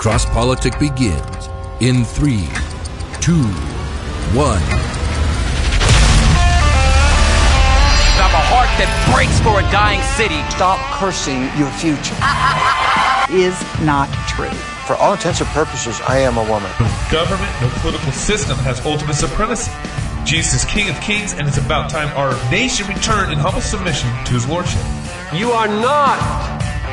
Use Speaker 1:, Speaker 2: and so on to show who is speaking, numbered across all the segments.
Speaker 1: Cross Politic begins in three, two, one.
Speaker 2: I have a heart that breaks for a dying city.
Speaker 3: Stop cursing your future.
Speaker 4: is not true.
Speaker 5: For all intents and purposes, I am a woman.
Speaker 6: No government, no political system has ultimate supremacy. Jesus is King of Kings, and it's about time our nation return in humble submission to his lordship.
Speaker 7: You are not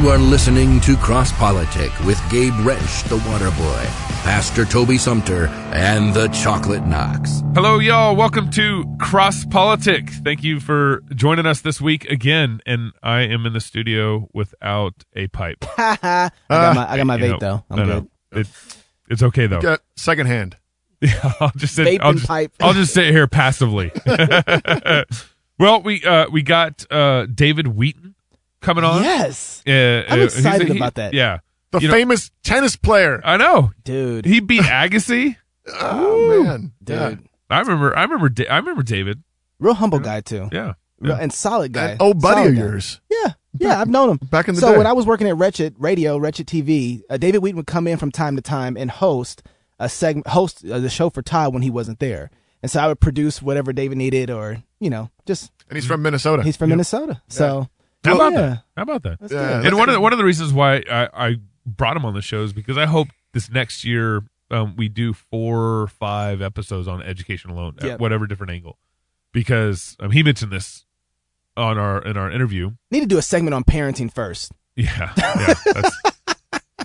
Speaker 1: You are listening to Cross Politic with Gabe Rench, the Water Boy, Pastor Toby Sumpter, and the Chocolate Knox.
Speaker 8: Hello, y'all. Welcome to Cross Politic. Thank you for joining us this week again. And I am in the studio without a pipe.
Speaker 9: I got my, I got my vape
Speaker 8: know,
Speaker 9: though. I'm
Speaker 8: no,
Speaker 9: good.
Speaker 8: no. It, it's okay though.
Speaker 10: Got second hand.
Speaker 8: Yeah, I'll just sit.
Speaker 9: Vape
Speaker 8: I'll
Speaker 9: and
Speaker 8: just,
Speaker 9: pipe.
Speaker 8: I'll just sit here passively. well, we uh, we got uh, David Wheaton coming on.
Speaker 9: Yes,
Speaker 8: Uh,
Speaker 9: I'm
Speaker 8: uh,
Speaker 9: excited
Speaker 8: he's- he-
Speaker 9: about that.
Speaker 8: Yeah,
Speaker 10: The
Speaker 8: You know-
Speaker 10: famous tennis player.
Speaker 8: I know.
Speaker 9: dude.
Speaker 8: He beat Agassi.
Speaker 10: Oh, man.
Speaker 9: dude,
Speaker 10: Yeah.
Speaker 8: I remember. I remember. Da- I remember David.
Speaker 9: real humble guy too.
Speaker 8: Yeah.
Speaker 9: Real-
Speaker 8: yeah.
Speaker 9: and solid guy.
Speaker 10: An old buddy
Speaker 9: Solid
Speaker 10: of
Speaker 9: guy.
Speaker 10: yours.
Speaker 9: Yeah, yeah, I've known him
Speaker 10: Back in the day.
Speaker 9: so
Speaker 10: day.
Speaker 9: when I was working at Wretched Radio, Wretched TV, uh, David Wheaton would come in from time to time and host a segment, host uh, the show for Todd when he wasn't there, and so I would produce whatever David needed, or you know, just
Speaker 10: and he's from Minnesota.
Speaker 9: he's from Minnesota, so
Speaker 8: How about
Speaker 9: yeah.
Speaker 8: that? How about that?
Speaker 9: That's
Speaker 10: Yeah.
Speaker 9: good.
Speaker 8: and one of the, one of the reasons why I, I brought him on the show is because I hope this next year um, we do four or five episodes on education alone
Speaker 9: Yep.
Speaker 8: at whatever different angle, because um, he mentioned this on our in our interview.
Speaker 9: Need to do a segment on parenting first.
Speaker 8: Yeah, yeah, that's,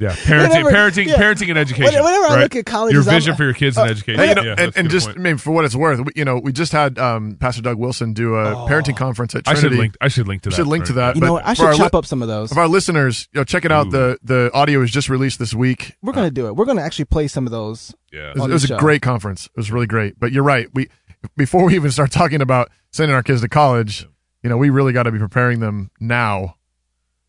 Speaker 8: yeah. Parenting,
Speaker 9: Whenever-
Speaker 8: parenting,
Speaker 9: yeah.
Speaker 8: parenting, and education.
Speaker 9: Whenever I
Speaker 8: right?
Speaker 9: look at colleges,
Speaker 8: your
Speaker 9: I'm-
Speaker 8: vision for your kids
Speaker 9: uh,
Speaker 8: and education.
Speaker 10: And, you know,
Speaker 8: yeah,
Speaker 10: and, and
Speaker 8: good
Speaker 10: just, I mean, for what it's worth, we, you know, we just had um, Pastor Doug Wilson do a parenting conference at
Speaker 8: I
Speaker 10: Trinity.
Speaker 8: should link. I should link to
Speaker 10: We
Speaker 8: that.
Speaker 10: should link to that.
Speaker 9: You
Speaker 10: but
Speaker 9: know what? I
Speaker 10: for
Speaker 9: should chop
Speaker 10: li-
Speaker 9: up some of those.
Speaker 10: Of our listeners, you know, check it out.
Speaker 8: Ooh.
Speaker 10: The the audio was just released this week.
Speaker 9: We're gonna do it. We're gonna actually play some of those.
Speaker 8: Yeah.
Speaker 10: It was, it was a great conference. It was really great. But you're right. We before we even start talking about sending our kids to college, you know, we really got to be preparing them now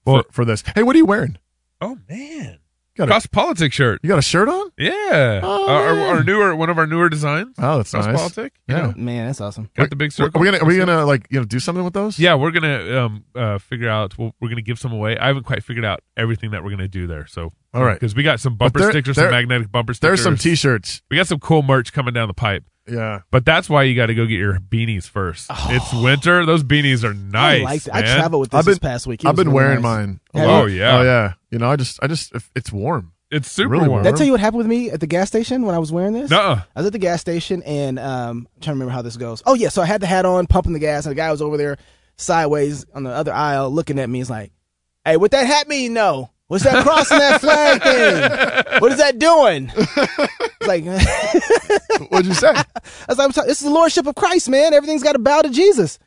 Speaker 8: Well-
Speaker 10: for, for this. Hey, what are you wearing?
Speaker 8: Oh man,
Speaker 10: Got a,
Speaker 8: cross politics shirt.
Speaker 10: you got a shirt on?
Speaker 8: Yeah,
Speaker 10: Oh,
Speaker 8: our, our, our newer one of our newer designs.
Speaker 10: Oh, that's
Speaker 8: cross
Speaker 10: nice.
Speaker 8: politic. you
Speaker 10: Yeah.
Speaker 8: know.
Speaker 9: Man, that's awesome.
Speaker 8: got the big
Speaker 10: Are
Speaker 8: circle.
Speaker 10: we gonna are we gonna like you know do something with those?
Speaker 8: Yeah, we're gonna um uh figure out. Well, we're gonna give some away. I haven't quite figured out everything that we're gonna do there. So
Speaker 10: All right.
Speaker 8: because we got some bumper
Speaker 10: there-
Speaker 8: stickers, some magnetic bumper stickers.
Speaker 10: There's some T-shirts.
Speaker 8: We got some cool merch coming down the pipe.
Speaker 10: Yeah.
Speaker 8: But that's why you got to go get your beanies first. It's winter; those beanies are nice.
Speaker 9: I liked it. I
Speaker 8: man.
Speaker 9: traveled with this
Speaker 10: I've been
Speaker 9: this past week. It
Speaker 10: I've been
Speaker 9: really
Speaker 10: wearing
Speaker 9: nice.
Speaker 10: mine. a
Speaker 9: Have
Speaker 10: lot.
Speaker 8: you? Oh, yeah.
Speaker 10: Oh yeah. You know, I just I just it's warm.
Speaker 8: It's super
Speaker 10: Really
Speaker 8: warm.
Speaker 9: Did I tell you what happened with me at the gas station when I was wearing this?
Speaker 8: Nuh-uh.
Speaker 9: I was at the gas station and um, I'm trying to remember how this goes. Oh yeah, so I had the hat on, pumping the gas, and the guy was over there sideways on the other aisle looking at me. He's like, "Hey, what that hat mean? No, what's that crossing that flag thing? What is that doing?" Like,
Speaker 10: What'd you say?
Speaker 9: I was like, I'm sorry, "This is the lordship of Christ, man. Everything's got to bow to Jesus."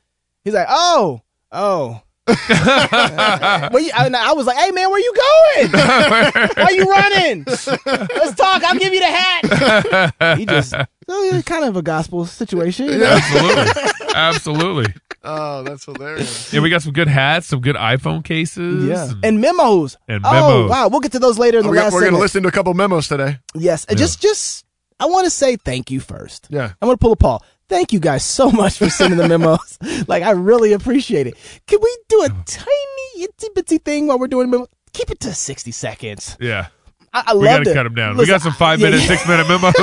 Speaker 9: He's like, "Oh, oh." well, you, and I was like, "Hey, man, where you going? Why you running? Let's talk. I'll give you the hat." he just so it's kind of a gospel situation. you know?
Speaker 8: Absolutely, absolutely.
Speaker 10: Oh, that's hilarious.
Speaker 8: Yeah, we got some good hats, some good iPhone cases.
Speaker 9: Yeah,
Speaker 8: and-
Speaker 9: and memos.
Speaker 8: And
Speaker 9: Oh wow, we'll get to those later in the
Speaker 10: we're
Speaker 9: last.
Speaker 10: we're gonna listen to a couple memos today.
Speaker 9: Yes, and just just I want to say thank you first.
Speaker 10: Yeah.
Speaker 9: I'm gonna pull a Paul. Thank you guys so much for sending the memos. like I really appreciate it. Can we do a tiny itty bitty thing while we're doing memos? Keep it to 60 seconds.
Speaker 8: yeah.
Speaker 9: I, I
Speaker 8: We
Speaker 9: love
Speaker 8: got to
Speaker 9: it.
Speaker 8: cut them down. we got some five
Speaker 9: yeah,
Speaker 8: minute,
Speaker 9: yeah.
Speaker 8: six minute memos.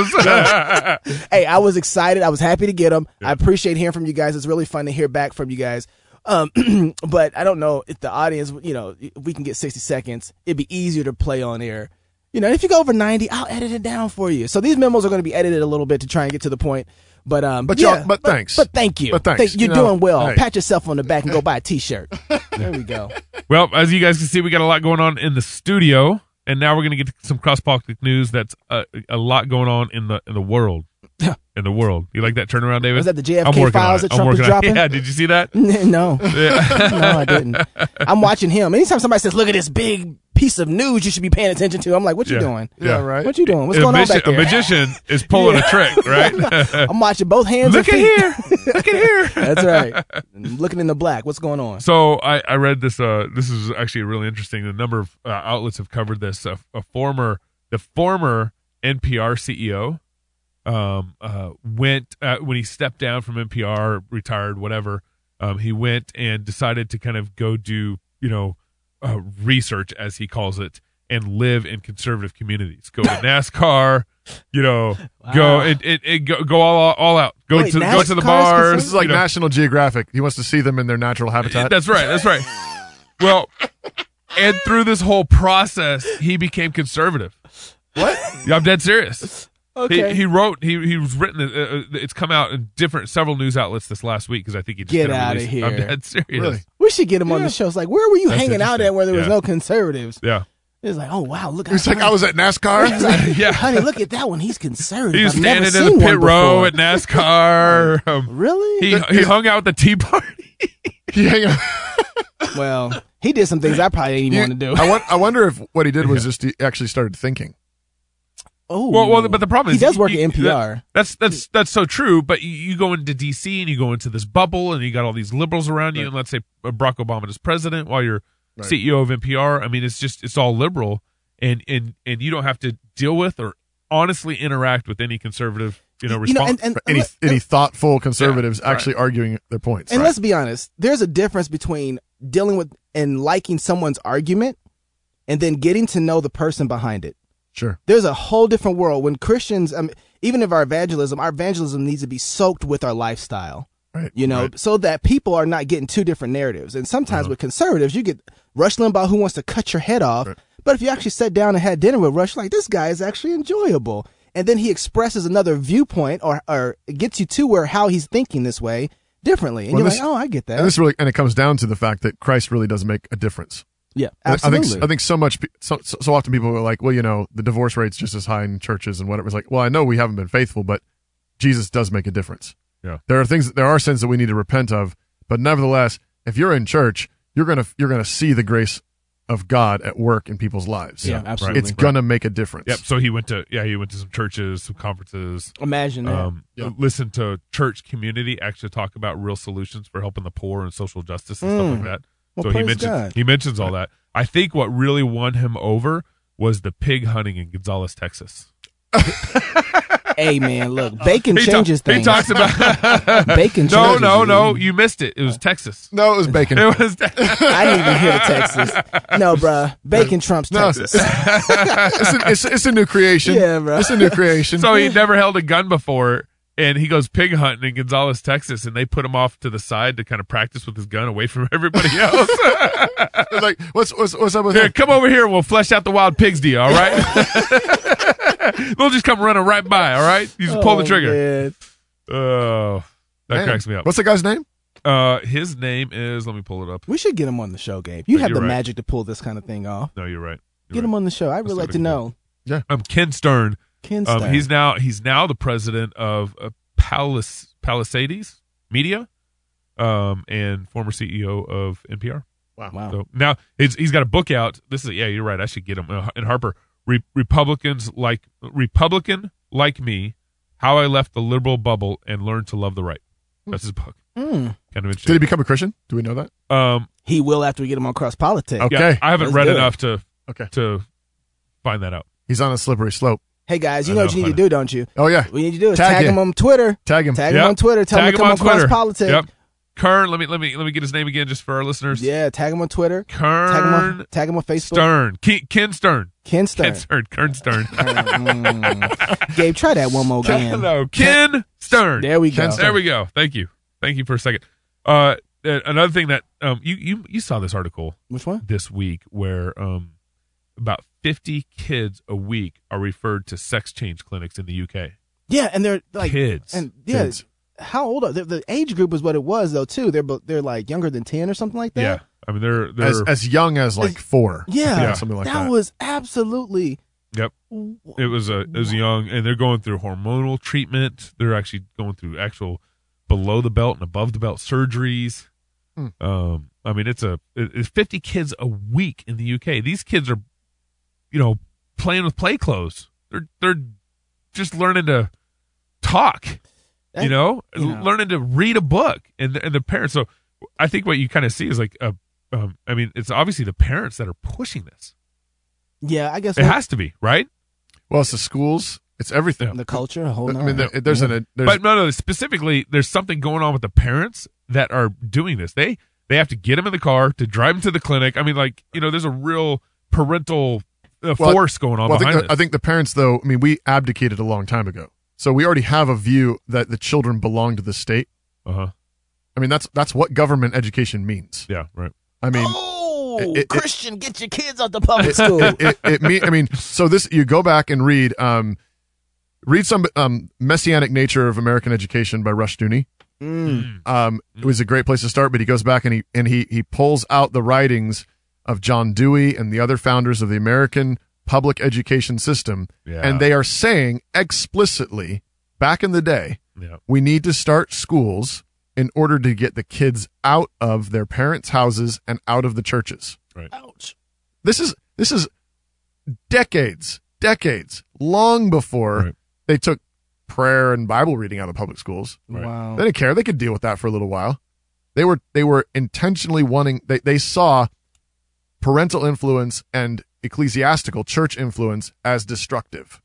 Speaker 9: hey, I was excited. I was happy to get them. I appreciate hearing from you guys. It's really fun to hear back from you guys. Um, but I don't know if the audience, you know, if we can get 60 seconds, it'd be easier to play on air. You know, if you go over 90, I'll edit it down for you. So these memos are going to be edited a little bit to try and get to the point. But um,
Speaker 10: But
Speaker 9: yeah,
Speaker 10: y'all- but thanks.
Speaker 9: But thank you.
Speaker 10: But thanks.
Speaker 9: Thank- you're
Speaker 10: You know,
Speaker 9: doing well.
Speaker 10: hey.
Speaker 9: Pat yourself on the back and go buy a T-shirt. there we go.
Speaker 8: well, as you guys can see, we got a lot going on in the studio, and now we're going to get some cross politic news. That's a, a lot going on in the in the world. In the world. You like that turnaround, David?
Speaker 9: Was that the JFK
Speaker 8: I'm working
Speaker 9: files that Trump was
Speaker 8: working it.
Speaker 9: dropping?
Speaker 8: Yeah, did you see that?
Speaker 9: no,
Speaker 8: Yeah.
Speaker 9: no, I didn't. I'm watching him. Anytime somebody says, "Look at this big piece of news," you should be paying attention to. I'm like, "What you
Speaker 8: Yeah.
Speaker 9: doing?
Speaker 8: Yeah, right.
Speaker 9: What you doing? What's
Speaker 8: a
Speaker 9: going on
Speaker 8: magi-
Speaker 9: back there?"
Speaker 8: A magician is pulling a trick, right?
Speaker 9: I'm watching both hands.
Speaker 8: Look at here. Look at here.
Speaker 9: That's right. I'm looking in the black. What's going on?
Speaker 8: So I, I read this. Uh, this is actually really interesting. The number of uh, outlets have covered this. A, a former, the former NPR CEO, um, uh, went uh, when he stepped down from NPR, retired, whatever. Um, he went and decided to kind of go do, you know, uh, research as he calls it, and live in conservative communities. Go to NASCAR, you know, go
Speaker 10: Wow.
Speaker 8: and, and, and go, go all all out. Go
Speaker 10: Wait,
Speaker 8: to go to the
Speaker 10: NASCAR's
Speaker 8: bars.
Speaker 10: This is like
Speaker 8: you know.
Speaker 10: National Geographic. He wants to see them in their natural habitat.
Speaker 8: That's right. That's right. Well, and through this whole process, he became conservative.
Speaker 9: What?
Speaker 8: Yeah, I'm dead serious.
Speaker 9: Okay.
Speaker 8: He, he wrote. He he was written. Uh, uh, it's come out in different several news outlets this last week because I think he just
Speaker 9: Get
Speaker 8: kinda
Speaker 9: outta
Speaker 8: released-
Speaker 9: here.
Speaker 8: I'm dead serious.
Speaker 9: We should get him on the show. It's like, where were you
Speaker 8: That's
Speaker 9: hanging out at where there was
Speaker 8: Yeah.
Speaker 9: no conservatives?
Speaker 8: Yeah.
Speaker 9: It's like, oh wow, look. At this."
Speaker 10: He's like, I was at NASCAR.
Speaker 9: Like,
Speaker 8: Yeah.
Speaker 9: honey, look at that one. He's conservative.
Speaker 8: He was
Speaker 9: never
Speaker 8: standing in the pit row
Speaker 9: before.
Speaker 8: at NASCAR. Um,
Speaker 9: Really?
Speaker 8: He he hung out with the Tea Party.
Speaker 10: He hang out.
Speaker 9: well, he did some things I probably didn't even
Speaker 10: You-
Speaker 9: want to do.
Speaker 10: I, want, I wonder if what he did was just he actually started thinking.
Speaker 9: Oh,
Speaker 8: Well, well, but the problem is
Speaker 9: he
Speaker 8: does
Speaker 9: work
Speaker 8: you-
Speaker 9: at NPR.
Speaker 8: that- that's that's that's so true. But you, you go into DC and you go into this bubble, and you got all these liberals around you. And let's say uh, Barack Obama is president while you're
Speaker 10: Right.
Speaker 8: CEO of NPR. I mean, it's just it's all liberal, and and and you don't have to deal with or honestly interact with any conservative, you know,
Speaker 9: You know, and- and-
Speaker 10: Any any thoughtful conservatives
Speaker 8: Yeah, right.
Speaker 10: actually arguing their points.
Speaker 9: And let's be honest, there's a difference between dealing with and liking someone's argument and then getting to know the person behind it.
Speaker 10: Sure.
Speaker 9: There's a whole different world when Christians, um, even if our evangelism, our evangelism needs to be soaked with our lifestyle.
Speaker 10: Right.
Speaker 9: You know, so that people are not getting two different narratives. And sometimes
Speaker 10: Uh-huh.
Speaker 9: with conservatives, you get Rush Limbaugh who wants to cut your head off. But if you actually sat down and had dinner with Rush, like this guy is actually enjoyable. And then he expresses another viewpoint or, or gets you to where how he's thinking this way differently. And
Speaker 10: Well,
Speaker 9: you're
Speaker 10: this-
Speaker 9: like, oh, I get that.
Speaker 10: And this really and it comes down to the fact that Christ really does make a difference.
Speaker 9: Yeah,
Speaker 10: I- I think I think so much so, so so often people are like, well, you know, the divorce rate's just as high in churches and whatever. It's like, well, I know we haven't been faithful, but Jesus does make a difference.
Speaker 8: Yeah.
Speaker 10: There are things there are sins that we need to repent of, but nevertheless, if you're in church, you're going to you're going to see the grace of God at work in people's lives.
Speaker 9: Yeah, absolutely.
Speaker 10: It's going to make a difference.
Speaker 8: Yep. So he went to yeah he went to some churches, some conferences.
Speaker 9: Imagine that.
Speaker 8: Um, Listen to church community actually talk about real solutions for helping the poor and social justice and
Speaker 9: Mm.
Speaker 8: stuff like that.
Speaker 9: Well,
Speaker 8: so he mentions
Speaker 9: God.
Speaker 8: he mentions all uh, that. I think what really won him over was the pig hunting in Gonzales, Texas.
Speaker 9: hey man, look, bacon
Speaker 8: He ta-
Speaker 9: changes
Speaker 8: he talks about
Speaker 9: bacon.
Speaker 8: No,
Speaker 9: changes
Speaker 8: no,
Speaker 9: you.
Speaker 8: no. You missed it. It was Texas.
Speaker 10: No, it was bacon.
Speaker 8: It was.
Speaker 9: I didn't even hear the Texas. No, bruh. Bacon trumps
Speaker 10: No.
Speaker 9: Texas.
Speaker 10: it's, a, it's, it's a new creation.
Speaker 9: Yeah, bro.
Speaker 10: It's a new creation.
Speaker 8: so he never held a gun before, and he goes pig hunting in Gonzales, Texas, and they put him off to the side to kind of practice with his gun away from everybody else.
Speaker 10: Like, what's what's what's up with
Speaker 8: Here,
Speaker 10: him?
Speaker 8: come over here and we'll flesh out the wild pigs deal, all right? They'll just come running right by, all right? You just pull the
Speaker 9: Oh,
Speaker 8: trigger.
Speaker 9: man.
Speaker 8: Oh, that
Speaker 10: Man.
Speaker 8: cracks me up.
Speaker 10: What's the guy's name?
Speaker 8: Uh, his name is. Let me pull it up.
Speaker 9: We should get him on the show, Gabe. You
Speaker 8: No,
Speaker 9: have the
Speaker 8: right.
Speaker 9: magic to pull this kind of thing off.
Speaker 8: No, you're right. You're
Speaker 9: Get him on the show. I'd really like to know.
Speaker 10: Yeah.
Speaker 8: I'm Ken Stern.
Speaker 9: Ken
Speaker 8: Um, he's now he's now the president of uh, Palace Palisades Media, um, and former CEO of NPR.
Speaker 10: Wow.
Speaker 9: Wow.
Speaker 8: So now he's he's got a book out. This is yeah, you're right. I should get him. Uh, and Harper, Re- Republicans like Republican like me, how I left the liberal bubble and learned to love the right. That's his book.
Speaker 9: Mm.
Speaker 8: Kind of interesting.
Speaker 10: Did he become a Christian? Do we know that?
Speaker 8: um,
Speaker 9: He will after we get him on cross politics.
Speaker 10: Okay.
Speaker 8: yeah, I haven't
Speaker 9: Let's
Speaker 8: read enough to
Speaker 10: Okay.
Speaker 8: to find that out.
Speaker 10: He's on a slippery slope.
Speaker 9: Hey guys, you know,
Speaker 8: know,
Speaker 9: what you need to do, don't you?
Speaker 10: Oh yeah.
Speaker 9: What you need to do is
Speaker 10: Tag
Speaker 9: tag,
Speaker 10: him.
Speaker 9: on Twitter.
Speaker 10: Tag him.
Speaker 9: Tag
Speaker 8: Yep.
Speaker 9: him on Twitter. Tell
Speaker 8: Tag
Speaker 9: him to come on,
Speaker 8: Twitter.
Speaker 9: cross politics.
Speaker 8: Yep. Kern, let me let me let me get his name again just for our listeners.
Speaker 9: Yeah, tag him on Twitter.
Speaker 8: Kern
Speaker 9: Tag him on, tag him on Facebook.
Speaker 8: Stern. Ke- Ken Stern.
Speaker 9: Ken Stern.
Speaker 8: Ken Stern. Kern Stern.
Speaker 9: Mm. Gabe, try that one more again.
Speaker 8: no, Ken Stern.
Speaker 9: There we go.
Speaker 8: There we go. Thank you. Thank you for a second. Uh, another thing that um you you you saw this article
Speaker 9: Which one?
Speaker 8: this week where um about 50 kids a week are referred to sex change clinics in the UK.
Speaker 9: Yeah, and they're like
Speaker 8: Kids.
Speaker 9: and yeah.
Speaker 10: Kids.
Speaker 9: How old are they? The age group is what it was though too. They're bo- they're like younger than ten or something like that.
Speaker 8: Yeah. I mean they're they're
Speaker 10: As as young as like four.
Speaker 9: Yeah, yeah.
Speaker 10: something like
Speaker 9: that,
Speaker 10: that.
Speaker 9: was absolutely
Speaker 8: Yep. It was a it was young, and they're going through hormonal treatment. They're actually going through actual below the belt and above the belt surgeries.
Speaker 10: Hmm.
Speaker 8: Um, I mean, it's a it's fifty kids a week in the UK. These kids are, you know, playing with play clothes. They're they're just learning to talk. You know,
Speaker 9: you know.
Speaker 8: learning to read a book, and and the parents. So I think what you kind of see is like a. Um, I mean, it's obviously the parents that are pushing this.
Speaker 9: Yeah, I guess
Speaker 8: It
Speaker 9: what-
Speaker 8: has to be right.
Speaker 10: Well, it's the schools. It's everything.
Speaker 9: the culture, a whole
Speaker 10: I mean, there, there's an. A, there's,
Speaker 8: but no, no. Specifically, there's something going on with the parents that are doing this. They they have to get them in the car to drive them to the clinic. I mean, like you know, there's a real parental uh,
Speaker 10: Well,
Speaker 8: force going on
Speaker 10: well, I
Speaker 8: behind
Speaker 10: think, the,
Speaker 8: this.
Speaker 10: I think the parents, though, I mean, we abdicated a long time ago, so we already have a view that the children belong to the state.
Speaker 8: Uh huh.
Speaker 10: I mean, that's that's what government education means.
Speaker 8: Yeah. Right.
Speaker 10: I mean,
Speaker 9: oh,
Speaker 10: it- it-
Speaker 9: Christian, get your kids out the public school.
Speaker 10: it, it, it mean, I mean, so this you go back and read, um, read some um, messianic nature of American education by Rushdoony.
Speaker 9: Mm.
Speaker 10: Um, it was a great place to start, but he goes back and he and he he pulls out the writings of John Dewey and the other founders of the American public education system,
Speaker 8: Yeah.
Speaker 10: and they are saying explicitly back in the day,
Speaker 8: Yeah.
Speaker 10: we need to start schools in order to get the kids out of their parents' houses and out of the churches.
Speaker 8: Right.
Speaker 9: Ouch.
Speaker 10: This is this is decades, decades, long before
Speaker 8: Right.
Speaker 10: they took prayer and Bible reading out of public schools.
Speaker 9: Wow.
Speaker 10: They didn't care. They could deal with that for a little while. They were they were intentionally wanting they, they saw parental influence and ecclesiastical church influence as destructive.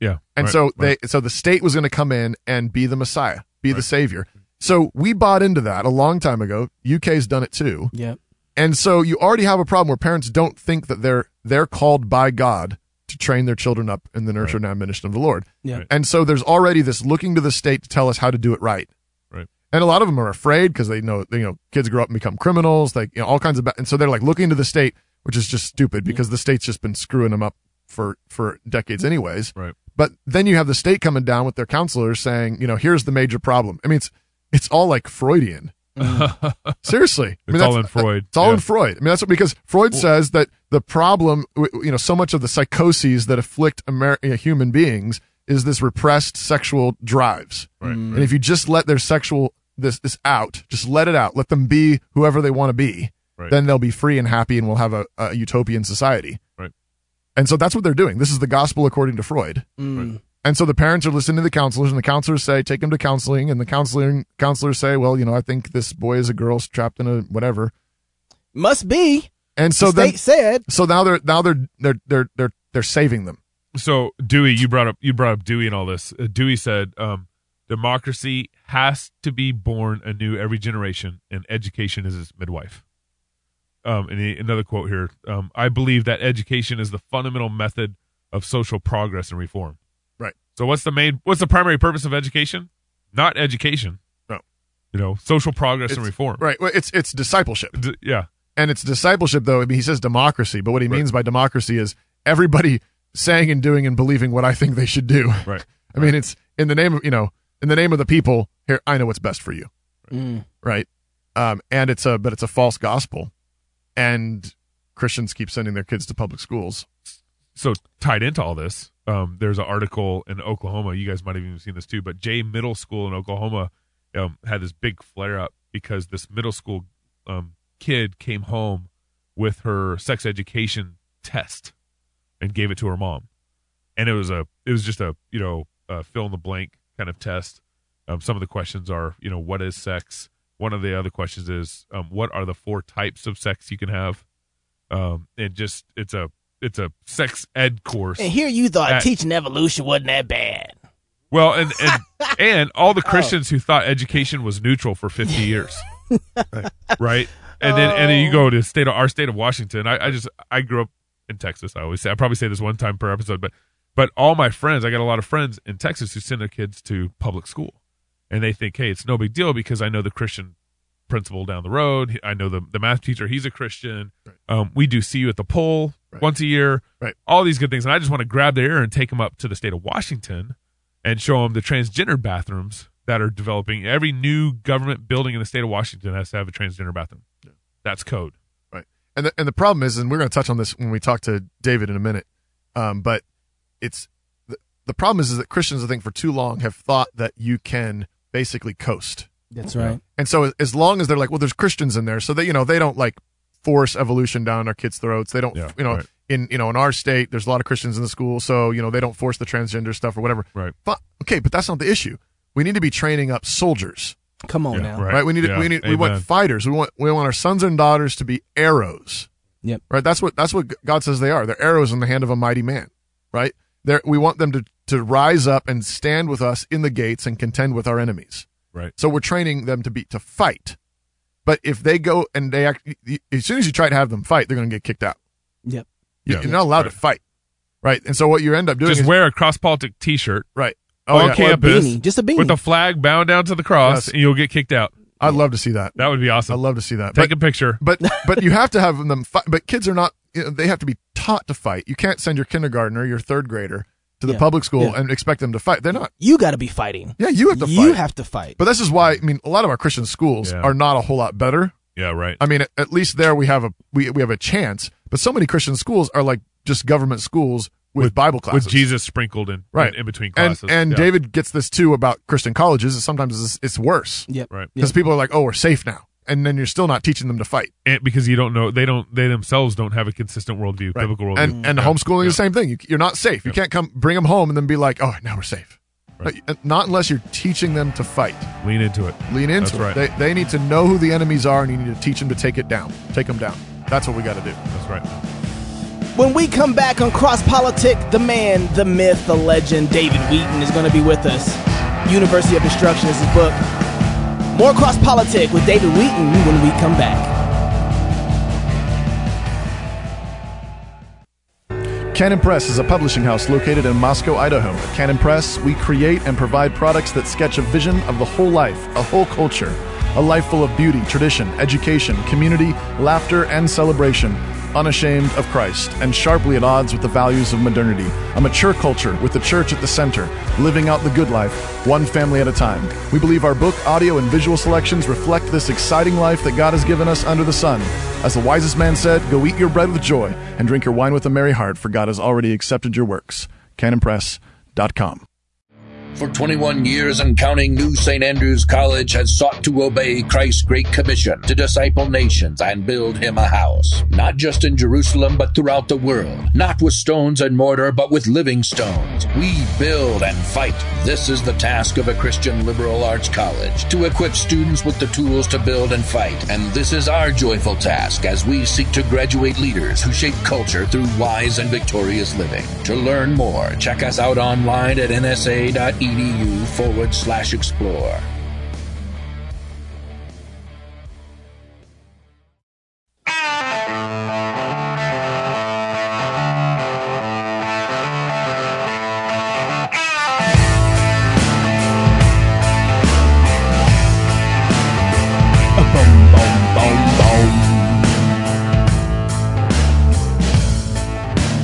Speaker 8: Yeah.
Speaker 10: And
Speaker 8: right,
Speaker 10: so
Speaker 8: right.
Speaker 10: they so the state was going to come in and be the Messiah, be the savior. So we bought into that a long time ago. UK's done it too.
Speaker 9: Yep.
Speaker 10: And so you already have a problem where parents don't think that they're they're called by God to train their children up in the nurture and admonition of the Lord.
Speaker 9: Yeah.
Speaker 10: And so there's already this looking to the state to tell us how to do it right. And a lot of them are afraid because they know you know kids grow up and become criminals, like you know all kinds of ba- and so they're like looking to the state, which is just stupid because the state's just been screwing them up for for decades anyways.
Speaker 8: Right.
Speaker 10: But then you have the state coming down with their counselors saying, you know, here's the major problem. I mean, it's it's all like Freudian. Seriously, I mean,
Speaker 8: It's all in Freud.
Speaker 10: It's all
Speaker 8: Yeah.
Speaker 10: in Freud. I mean, that's what, because Freud says that the problem, you know, so much of the psychoses that afflict Amer- uh, human beings is this repressed sexual drives.
Speaker 8: Right,
Speaker 10: And if you just let their sexual this this out, just let it out, let them be whoever they want to be,
Speaker 8: Right.
Speaker 10: then they'll be free and happy, and we'll have a, a utopian society.
Speaker 8: Right.
Speaker 10: And so that's what they're doing. This is the gospel according to Freud.
Speaker 9: Mm.
Speaker 10: And so the parents are listening to the counselors, and the counselors say, "Take him to counseling." And the counseling counselors say, "Well, you know, I think this boy is a girl trapped in a whatever."
Speaker 9: Must be.
Speaker 10: And so
Speaker 9: the
Speaker 10: then,
Speaker 9: said.
Speaker 10: so now they're now they're they're they're they're they're saving them.
Speaker 8: So Dewey, you brought up you brought up Dewey and all this. Uh, Dewey said, um, "Democracy has to be born anew every generation, and education is its midwife." Um, and he, another quote here: um, "I believe that education is the fundamental method of social progress and reform."
Speaker 10: Right.
Speaker 8: So, what's the main? What's the primary purpose of education? Not education.
Speaker 10: No.
Speaker 8: You know, social progress and reform.
Speaker 10: Right. Well, it's it's discipleship.
Speaker 8: D- yeah.
Speaker 10: And it's discipleship though. I mean, he says democracy, but what he means by democracy is everybody saying and doing and believing what I think they should do.
Speaker 8: Right.
Speaker 10: I mean, it's in the name of you know, in the name of the people. Here, I know what's best for you.
Speaker 9: Mm.
Speaker 10: Right. Um, and it's a but it's a false gospel, and Christians keep sending their kids to public schools.
Speaker 8: so tied into all this, um, there's an article in Oklahoma. You guys might have even seen this too, but Jay Middle School in Oklahoma um, had this big flare up because this middle school um, kid came home with her sex education test and gave it to her mom, and it was a it was just a you know a fill in the blank kind of test. Um, some of the questions are you know what is sex. One of the other questions is um, what are the four types of sex you can have um, and just it's a it's a sex ed course.
Speaker 9: And here you thought
Speaker 8: At-
Speaker 9: teaching evolution wasn't that bad.
Speaker 8: Well, and and and all the Christians who thought education was neutral for fifty years, right? And then and then you go to state of our state of Washington. I, I just I grew up in Texas. I always say I probably say this one time per episode, but but all my friends, I got a lot of friends in Texas who send their kids to public school, and they think, hey, it's no big deal because I know the Christian principal down the road. I know the the math teacher; he's a Christian. Um, we do see you at the poll once a year.
Speaker 10: Right.
Speaker 8: All these good things, and I just want to grab their ear and take them up to the state of Washington and show them the transgender bathrooms that are developing. Every new government building in the state of Washington has to have a transgender bathroom. That's code.
Speaker 10: Right. And the, and the problem is, and we're going to touch on this when we talk to David in a minute, um, but it's the, the problem is, is that Christians, I think, for too long have thought that you can basically coast.
Speaker 9: That's right.
Speaker 10: And so as long as they're like, well, there's Christians in there, so they, you know, they don't like force evolution down our kids' throats. They don't,
Speaker 8: Yeah,
Speaker 10: you know,
Speaker 8: right.
Speaker 10: in you know, in our state, there's a lot of Christians in the school, so you know, they don't force the transgender stuff or whatever.
Speaker 8: Right.
Speaker 10: But okay, but that's not the issue. We need to be training up soldiers,
Speaker 9: Come on
Speaker 8: Yeah,
Speaker 9: now.
Speaker 8: right.
Speaker 10: right? We need to,
Speaker 8: Yeah,
Speaker 10: we need we want fighters. We want we want our sons and daughters to be arrows.
Speaker 9: Yep.
Speaker 10: Right. That's what that's what God says they are. They're arrows in the hand of a mighty man. Right. They're, we want them to to rise up and stand with us in the gates and contend with our enemies.
Speaker 8: Right.
Speaker 10: So we're training them to be to fight. But if they go and they act, as soon as you try to have them fight, they're going to get kicked out.
Speaker 9: Yep.
Speaker 10: You-
Speaker 8: Yeah.
Speaker 10: You're not allowed to fight. Right. And so what you end up doing
Speaker 8: Just
Speaker 10: is
Speaker 8: wear a cross politic T-shirt
Speaker 10: right.
Speaker 8: Oh, on
Speaker 10: Oh, yeah.
Speaker 8: campus
Speaker 9: beanie. Just a beanie.
Speaker 8: with a flag bound down to the cross,
Speaker 10: Yes.
Speaker 8: and you'll get kicked out.
Speaker 10: I'd love to see that.
Speaker 8: That would be awesome.
Speaker 10: I'd love to see that.
Speaker 8: Take
Speaker 10: But-
Speaker 8: a picture.
Speaker 10: but but you have to have them fight. But kids are not. You know, they have to be taught to fight. You can't send your kindergartner, your third grader, to the
Speaker 9: Yeah.
Speaker 10: public school
Speaker 9: Yeah.
Speaker 10: and expect them to fight. They're not.
Speaker 9: You got to be fighting.
Speaker 10: Yeah, you have to
Speaker 9: You
Speaker 10: fight.
Speaker 9: have to fight.
Speaker 10: But this is why I mean a lot of our Christian schools
Speaker 8: Yeah.
Speaker 10: are not a whole lot better.
Speaker 8: Yeah, right.
Speaker 10: I mean, at, at least there we have a we we have a chance. But so many Christian schools are like just government schools with, Bible classes
Speaker 8: with Jesus sprinkled in
Speaker 10: right
Speaker 8: in, in between
Speaker 10: And
Speaker 8: classes.
Speaker 10: and
Speaker 8: Yeah.
Speaker 10: David gets this too about Christian colleges. is Sometimes it's, it's worse
Speaker 9: Yep.
Speaker 8: right
Speaker 10: because people are like, oh, we're safe now, and then you're still not teaching them to fight.
Speaker 8: and because you don't know they don't they themselves don't have a consistent worldview,
Speaker 10: Right.
Speaker 8: biblical worldview.
Speaker 10: And and
Speaker 8: Yeah.
Speaker 10: homeschooling
Speaker 8: Yeah.
Speaker 10: is the same thing. You, you're not safe. You can't come bring them home and then be like, oh, now we're safe.
Speaker 8: Right.
Speaker 10: Uh, Not unless you're teaching them to fight.
Speaker 8: Lean into it.
Speaker 10: Lean into
Speaker 8: That's
Speaker 10: it.
Speaker 8: right.
Speaker 10: They, they need to know who the enemies are, and you need to teach them to take it down. Take them down. That's what we got to do.
Speaker 8: That's right.
Speaker 9: When we come back on Cross Politic, the man, the myth, the legend, David Wheaton is going to be with us. University of Destruction is his book. More Cross Politic with David Wheaton when we come back.
Speaker 10: Canon Press is a publishing house located in Moscow, Idaho. At Canon Press, we create and provide products that sketch a vision of the whole life, a whole culture, a life full of beauty, tradition, education, community, laughter, and celebration. Unashamed of Christ and sharply at odds with the values of modernity. A mature culture with the church at the center, living out the good life, one family at a time. We believe our book, audio, and visual selections reflect this exciting life that God has given us under the sun. As the wisest man said, go eat your bread with joy and drink your wine with a merry heart, for God has already accepted your works. CanonPress.com.
Speaker 11: For 21 years and counting, New St. Andrews College has sought to obey Christ's Great Commission to disciple nations and build him a house. Not just in Jerusalem, but throughout the world. Not with stones and mortar, but with living stones. We build and fight. This is the task of a Christian liberal arts college to equip students with the tools to build and fight. And this is our joyful task as we seek to graduate leaders who shape culture through wise and victorious living. To learn more, check us out online at nsa.edu forward slash explore.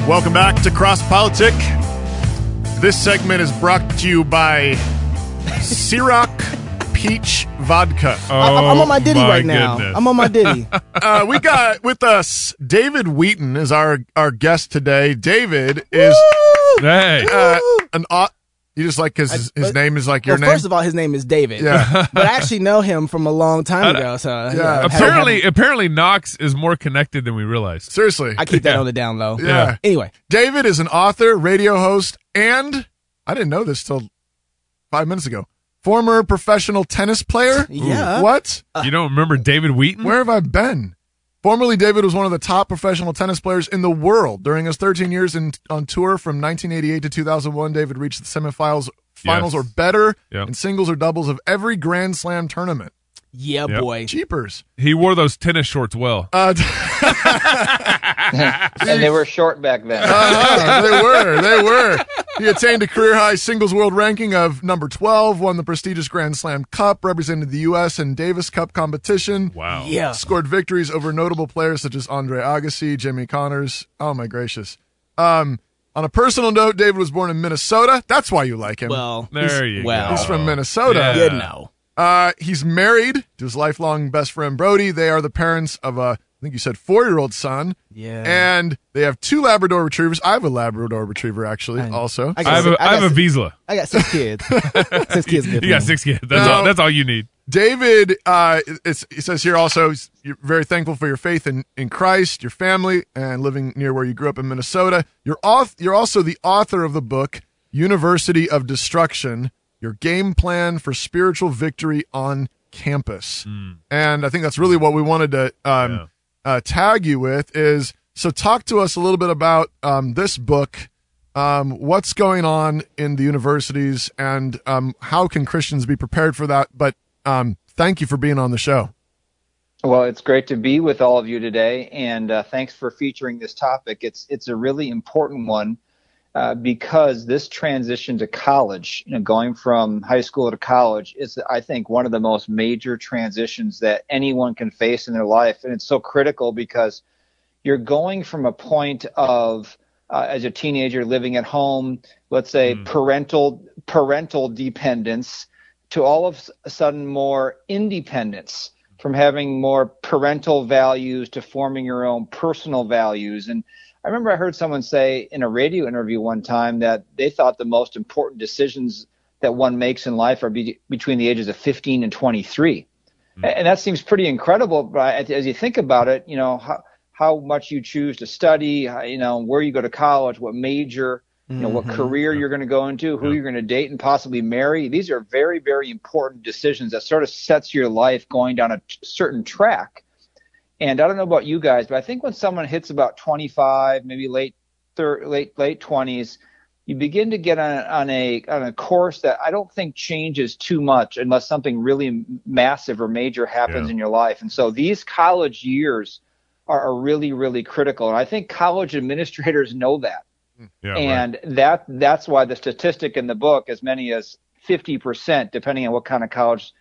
Speaker 10: Welcome back to Cross Politic. This segment is brought to you by Ciroc Peach Vodka.
Speaker 9: I- I'm on my Diddy
Speaker 8: Oh, my
Speaker 9: right now.
Speaker 8: goodness.
Speaker 9: I'm on my Diddy.
Speaker 10: Uh, we got with us David Wheaton is our our guest today. David is
Speaker 8: Hey.
Speaker 10: uh, an au- you just like because his, his
Speaker 9: but-
Speaker 10: name is like your
Speaker 9: well,
Speaker 10: name.
Speaker 9: first of all, his name is David.
Speaker 10: Yeah.
Speaker 9: but I actually know him from a long time ago. So yeah,
Speaker 10: Yeah.
Speaker 8: apparently,
Speaker 9: haven't-
Speaker 8: apparently, Knox is more connected than we realized.
Speaker 10: Seriously,
Speaker 9: I keep that
Speaker 8: Yeah.
Speaker 9: on the down low.
Speaker 10: Yeah.
Speaker 9: Anyway,
Speaker 10: David is an author, radio host, and I didn't know this till five minutes ago. Former professional tennis player.
Speaker 9: Yeah.
Speaker 10: What?
Speaker 8: you don't remember David Wheaton?
Speaker 10: Where have I been? Formerly, David was one of the top professional tennis players in the world. During his 13 years in, on tour from 1988 to 2001, David reached the semifinals finals
Speaker 8: Yes.
Speaker 10: or better
Speaker 8: Yep.
Speaker 10: in singles or doubles of every Grand Slam tournament.
Speaker 9: Yeah,
Speaker 8: Yep.
Speaker 9: boy.
Speaker 10: Jeepers.
Speaker 8: He wore those tennis shorts well.
Speaker 10: Uh,
Speaker 12: and they were short back then.
Speaker 10: uh, they were. They were. He attained a career high singles world ranking of number 12, won the prestigious Grand Slam Cup, represented the U.S. in Davis Cup competition.
Speaker 8: Wow.
Speaker 9: Yeah.
Speaker 10: Scored victories over notable players such as Andre Agassi, Jimmy Connors. Oh, my gracious. Um, on a personal note, David was born in Minnesota. That's why you like him.
Speaker 9: Well,
Speaker 8: There you
Speaker 9: well,
Speaker 8: go.
Speaker 10: He's from Minnesota.
Speaker 8: Yeah.
Speaker 9: you know.
Speaker 10: Uh, he's married to his lifelong best friend Brody. They are the parents of a, I think you said four year old son.
Speaker 9: Yeah.
Speaker 10: And they have two Labrador retrievers. I have a Labrador retriever actually, also.
Speaker 8: I, have a, I, have a Vizsla.
Speaker 9: I got six kids. six kids.
Speaker 8: You got six kids. That's,
Speaker 10: Now-
Speaker 8: all, that's all you need.
Speaker 10: David, uh, it's, it says here also, you're very thankful for your faith in, in Christ, your family, and living near where you grew up in Minnesota. You're, auth- you're also the author of the book, University of Destruction Your Game Plan for Spiritual Victory on Campus. And I think that's really what we wanted to um, uh, tag you with is so talk to us a little bit about um, this book. Um, what's going on in the universities and um, how can Christians be prepared for that? But um, thank you for being on the show.
Speaker 12: Well, it's great to be with all of you today, and uh, thanks for featuring this topic. It's it's a really important one uh, because this transition to college, you know, going from high school to college, is I think one of the most major transitions that anyone can face in their life, and it's so critical because you're going from a point of uh, as a teenager living at home, let's say parental parental dependence, to all of a sudden more independence from having more parental values to forming your own personal values. And I remember I heard someone say in a radio interview one time that they thought the most important decisions that one makes in life are be- between the ages of 15 and 23. And that seems pretty incredible. But as you think about it, you know, how, how much you choose to study, you know, where you go to college, what major, you know, what
Speaker 13: Mhm.
Speaker 12: career you're going to go into, who you're going to date and possibly marry. These are very, very important decisions that sort of sets your life going down a t- certain track. And I don't know about you guys, but I think when someone hits about 25, maybe late thir- late late 20s, you begin to get on, on a on a course that I don't think changes too much unless something really massive or major happens
Speaker 13: Yeah.
Speaker 12: in your life. And so these college years are, are really really critical. And I think college administrators know that hmm.
Speaker 8: Yeah,
Speaker 12: and that that's why the statistic in the book, as many as 50%, depending on what kind of college,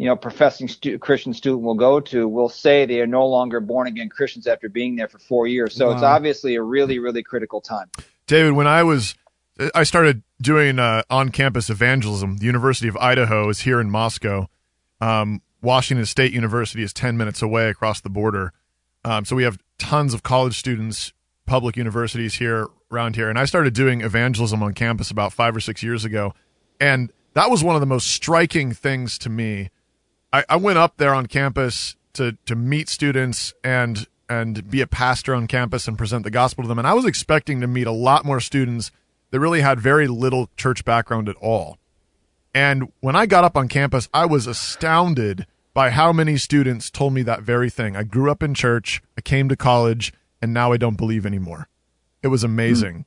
Speaker 12: you know, professing stu- Christian student will go to, will say they are no longer born again Christians after being there for four years. So it's obviously a really, really critical time.
Speaker 10: David, when I was, I started doing uh, on-campus evangelism. The University of Idaho is here in Moscow. Um, Washington State University is ten minutes away across the border. Um, so we have tons of college students, public universities here around here, and I started doing evangelism on campus about five or six years ago, and that was one of the most striking things to me. I, I went up there on campus to to meet students and and be a pastor on campus and present the gospel to them. And I was expecting to meet a lot more students that really had very little church background at all. And when I got up on campus, I was astounded by how many students told me that very thing. I grew up in church, I came to college, and now I don't believe anymore. It was amazing.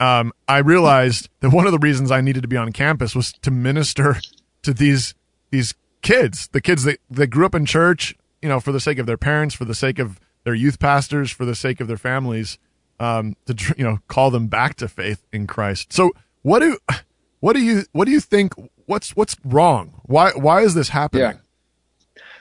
Speaker 10: Um, I realized that one of the reasons I needed to be on campus was to minister to these these kids, the kids that, that grew up in church, you know, for the sake of their parents, for the sake of their youth pastors, for the sake of their families, um, to you know call them back to faith in Christ. So what do what do you what do you think? What's what's wrong? Why why is this happening?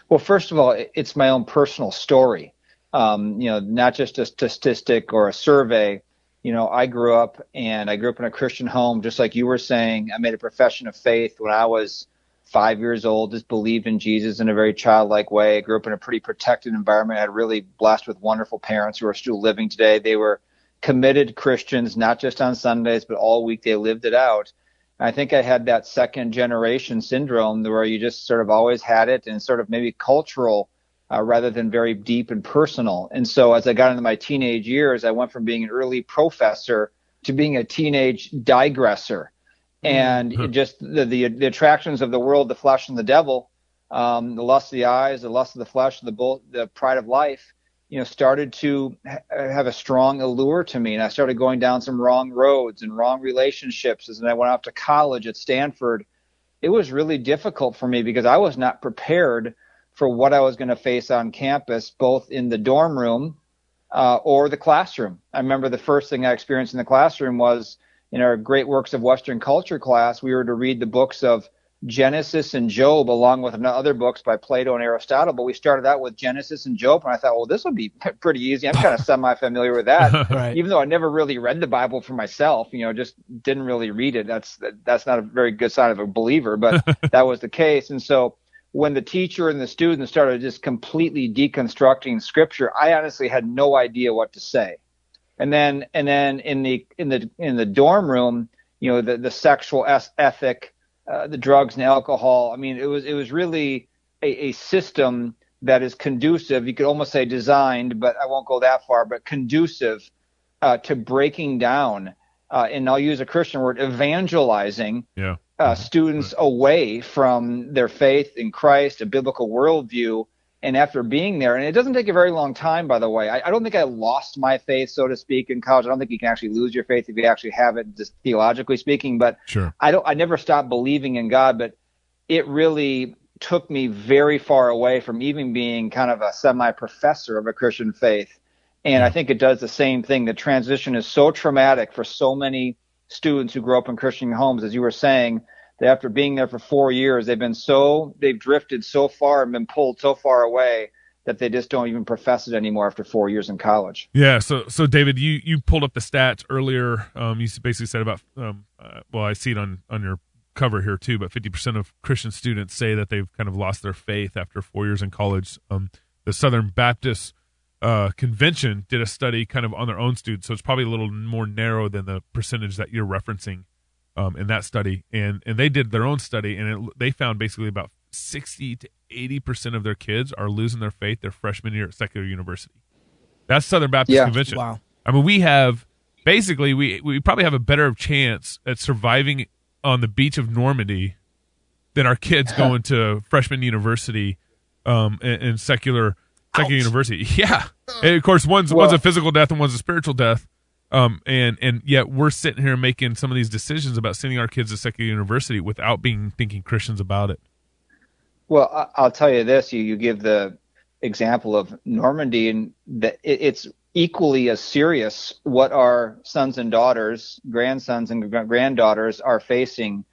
Speaker 12: Well, first of all, it's my own personal story. Um, you know, not just a statistic or a survey. You know, I grew up and I grew up in a Christian home, just like you were saying. I made a profession of faith when I was five years old, just believed in Jesus in a very childlike way. I grew up in a pretty protected environment. I had really blessed with wonderful parents who are still living today. They were committed Christians, not just on Sundays, but all week they lived it out. I think I had that second generation syndrome where you just sort of always had it and sort of maybe cultural uh, rather than very deep and personal. And so as I got into my teenage years, I went from being an early professor to being a teenage digresser. And it just the, the the attractions of the world, the flesh and the devil, um, the lust of the eyes, the lust of the flesh, the bull, the pride of life, you know, started to ha- have a strong allure to me. And I started going down some wrong roads and wrong relationships. As I went off to college at Stanford, it was really difficult for me because I was not prepared for what I was going to face on campus, both in the dorm room uh, or the classroom. I remember the first thing I experienced in the classroom was in our Great Works of Western Culture class, we were to read the books of Genesis and Job along with other books by Plato and Aristotle. But we started out with Genesis and Job, and I thought, well, this will be pretty easy. I'm kind of semi-familiar with that,
Speaker 9: Right.
Speaker 12: even though I never really read the Bible for myself. You know, just didn't really read it. That's that's not a very good sign of a believer, but that was the case. And so when the teacher and the students started just completely deconstructing scripture, I honestly had no idea what to say. And then, and then in the in the in the dorm room, you know, the the sexual ethic, uh, the drugs and alcohol. I mean, it was it was really a, a system that is conducive. You could almost say designed, but I won't go that far. But conducive uh, to breaking down, uh, and I'll use a Christian word, evangelizing
Speaker 8: yeah.
Speaker 12: uh, students away from their faith in Christ, a biblical worldview. And after being there, and it doesn't take a very long time, by the way. I, I don't think I lost my faith, so to speak, in college. I don't think you can actually lose your faith if you actually have it, just theologically speaking. But
Speaker 8: sure.
Speaker 12: I don't. I never stopped believing in God, but it really took me very far away from even being kind of a semi professor of a Christian faith. And I think it does the same thing. The transition is so traumatic for so many students who grow up in Christian homes, as you were saying, after being there for four years, they've been so, they've drifted so far and been pulled so far away that they just don't even profess it anymore after four years in college.
Speaker 8: Yeah. So, so David, you, you pulled up the stats earlier. Um, you basically said about, um, uh, well, I see it on, on your cover here too, but 50% of Christian students say that they've kind of lost their faith after four years in college. Um, the Southern Baptist uh, Convention did a study kind of on their own students, so it's probably a little more narrow than the percentage that you're referencing um, in that study. And and they did their own study, and it, they found basically about 60 to 80 percent of their kids are losing their faith their freshman year at secular university. That's Southern Baptist
Speaker 12: yeah.
Speaker 8: Convention.
Speaker 9: Wow.
Speaker 8: I mean, we have basically we we probably have a better chance at surviving on the beach of Normandy than our kids going to freshman university um, and, and secular secular Ouch. university. Yeah, and of course one's well, one's a physical death and one's a spiritual death. Um, and and yet we're sitting here making some of these decisions about sending our kids to secular university without being thinking Christians about it.
Speaker 12: Well, I'll tell you this: you you give the example of Normandy, and that it's equally as serious what our sons and daughters, grandsons and granddaughters are facing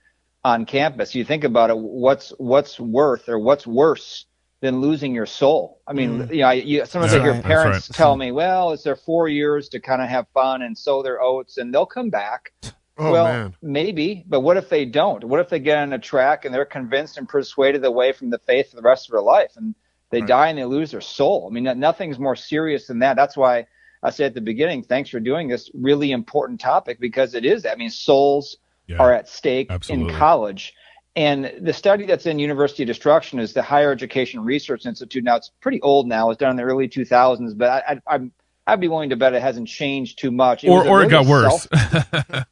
Speaker 12: on campus. You think about it, what's what's worth or what's worse than losing your soul? I mean, mm. you know, you, sometimes I hear right. parents right. tell me, "Well, it's their four years to kind of have fun and sow their oats, and they'll come back."
Speaker 10: Oh,
Speaker 12: well,
Speaker 10: man.
Speaker 12: maybe, but what if they don't? What if they get on a track and they're convinced and persuaded away from the faith for the rest of their life, and they right. die and they lose their soul. I mean, nothing's more serious than that. That's why I said at the beginning, thanks for doing this really important topic because it is. I mean, souls yeah, are at stake absolutely. in college. And the study that's in University of Destruction is the Higher Education Research Institute. Now, it's pretty old now. It was done in the early 2000s, but I, I, I'm I'd be willing to bet it hasn't changed too much.
Speaker 8: It or or really it got worse.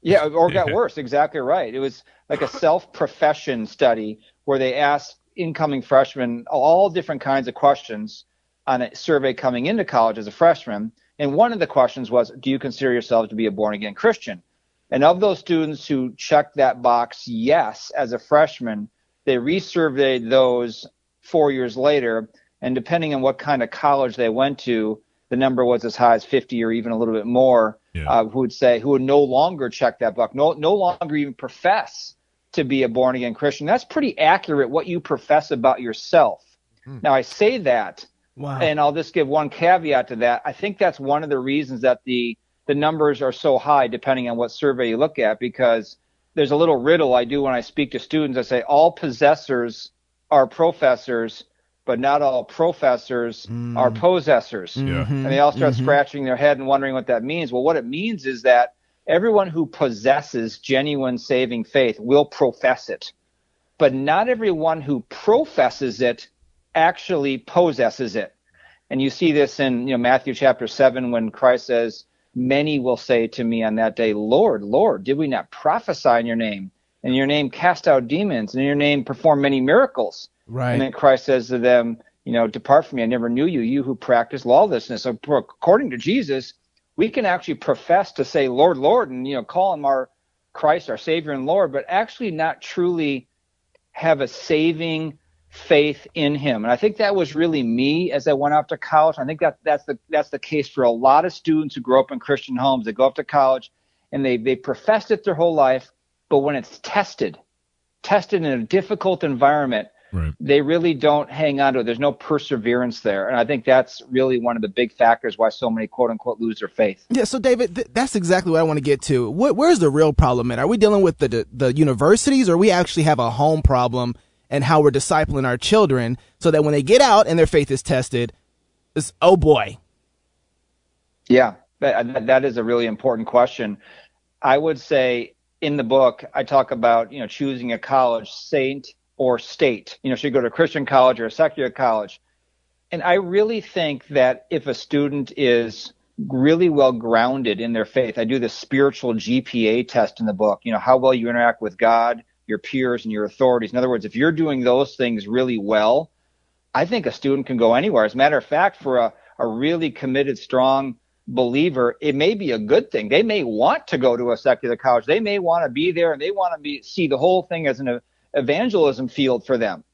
Speaker 12: yeah, or got worse. Exactly right. It was like a self-profession study where they asked incoming freshmen all different kinds of questions on a survey coming into college as a freshman. And one of the questions was, do you consider yourself to be a born again Christian? And of those students who checked that box, yes, as a freshman, they resurveyed those four years later. And depending on what kind of college they went to, the number was as high as 50 or even a little bit more, yeah. uh, who would say, who would no longer check that box, no, no longer even profess to be a born again Christian. That's pretty accurate what you profess about yourself. Hmm. Now, I say that, wow. and I'll just give one caveat to that. I think that's one of the reasons that the the numbers are so high, depending on what survey you look at, because there's a little riddle I do when I speak to students. I say all possessors are professors, but not all professors mm. are possessors.
Speaker 8: Yeah.
Speaker 12: And they all start mm-hmm. scratching their head and wondering what that means. Well, what it means is that everyone who possesses genuine saving faith will profess it, but not everyone who professes it actually possesses it. And you see this in you know, Matthew chapter 7 when Christ says, Many will say to me on that day, Lord, Lord, did we not prophesy in your name? In your name cast out demons, and in your name perform many miracles.
Speaker 9: Right.
Speaker 12: And then Christ says to them, you know, depart from me, I never knew you, you who practice lawlessness. So according to Jesus, we can actually profess to say Lord, Lord, and you know call him our Christ, our Savior and Lord, but actually not truly have a saving faith in Him. And I think that was really me as I went off to college. I think that that's the that's the case for a lot of students who grow up in Christian homes. They go off to college and they they professed it their whole life, but when it's tested, tested in a difficult environment,
Speaker 8: Right.
Speaker 12: They really don't hang on to it. There's no perseverance there. And I think that's really one of the big factors why so many quote unquote lose their faith.
Speaker 9: Yeah. So, David, th- that's exactly what I want to get to. What, where's the real problem at? Are we dealing with the, the, the universities or we actually have a home problem and how we're discipling our children so that when they get out and their faith is tested, it's, oh boy.
Speaker 12: Yeah, that, that is a really important question. I would say in the book, I talk about, you know, choosing a college, saint or state. You know, should you go to a Christian college or a secular college? And I really think that if a student is really well grounded in their faith, I do the spiritual GPA test in the book, you know, how well you interact with God, your peers, and your authorities. In other words, if you're doing those things really well, I think a student can go anywhere. As a matter of fact, for a, a really committed, strong believer, it may be a good thing. They may want to go to a secular college. They may want to be there and they want to be, see the whole thing as an evangelism field for them.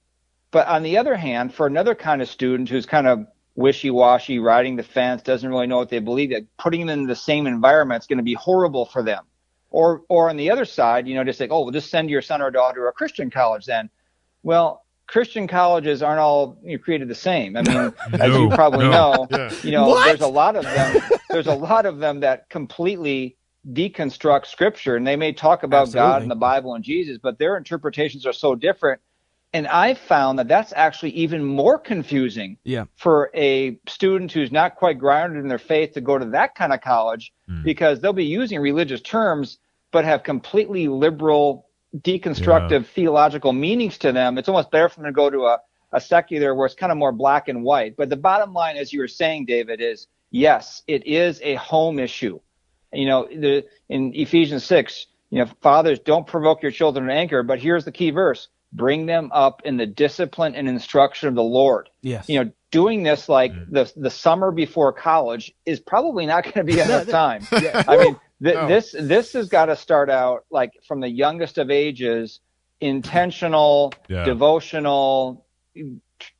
Speaker 12: But on the other hand, for another kind of student who's kind of wishy-washy, riding the fence, doesn't really know what they believe, putting them in the same environment is going to be horrible for them. Or, or on the other side, you know, just like, oh, well, just send your son or daughter to a Christian college then. Well, Christian colleges aren't all you know, created the same. I mean, no, as you probably no. know, yeah. you know, what? there's a lot of them. There's a lot of them that completely deconstruct Scripture, and they may talk about Absolutely. God and the Bible and Jesus, but their interpretations are so different. And I found that that's actually even more confusing
Speaker 9: yeah.
Speaker 12: for a student who's not quite grounded in their faith to go to that kind of college mm. because they'll be using religious terms but have completely liberal deconstructive yeah. theological meanings to them, it's almost better for them to go to a, a secular where it's kind of more black and white. But the bottom line, as you were saying, David, is yes, it is a home issue. You know, the, in Ephesians 6, you know, fathers don't provoke your children to anger, but here's the key verse bring them up in the discipline and instruction of the Lord.
Speaker 9: Yes.
Speaker 12: You know, doing this like mm. the the summer before college is probably not going to be enough time. yeah. I mean, Th- no. This this has got to start out like from the youngest of ages, intentional, yeah. devotional,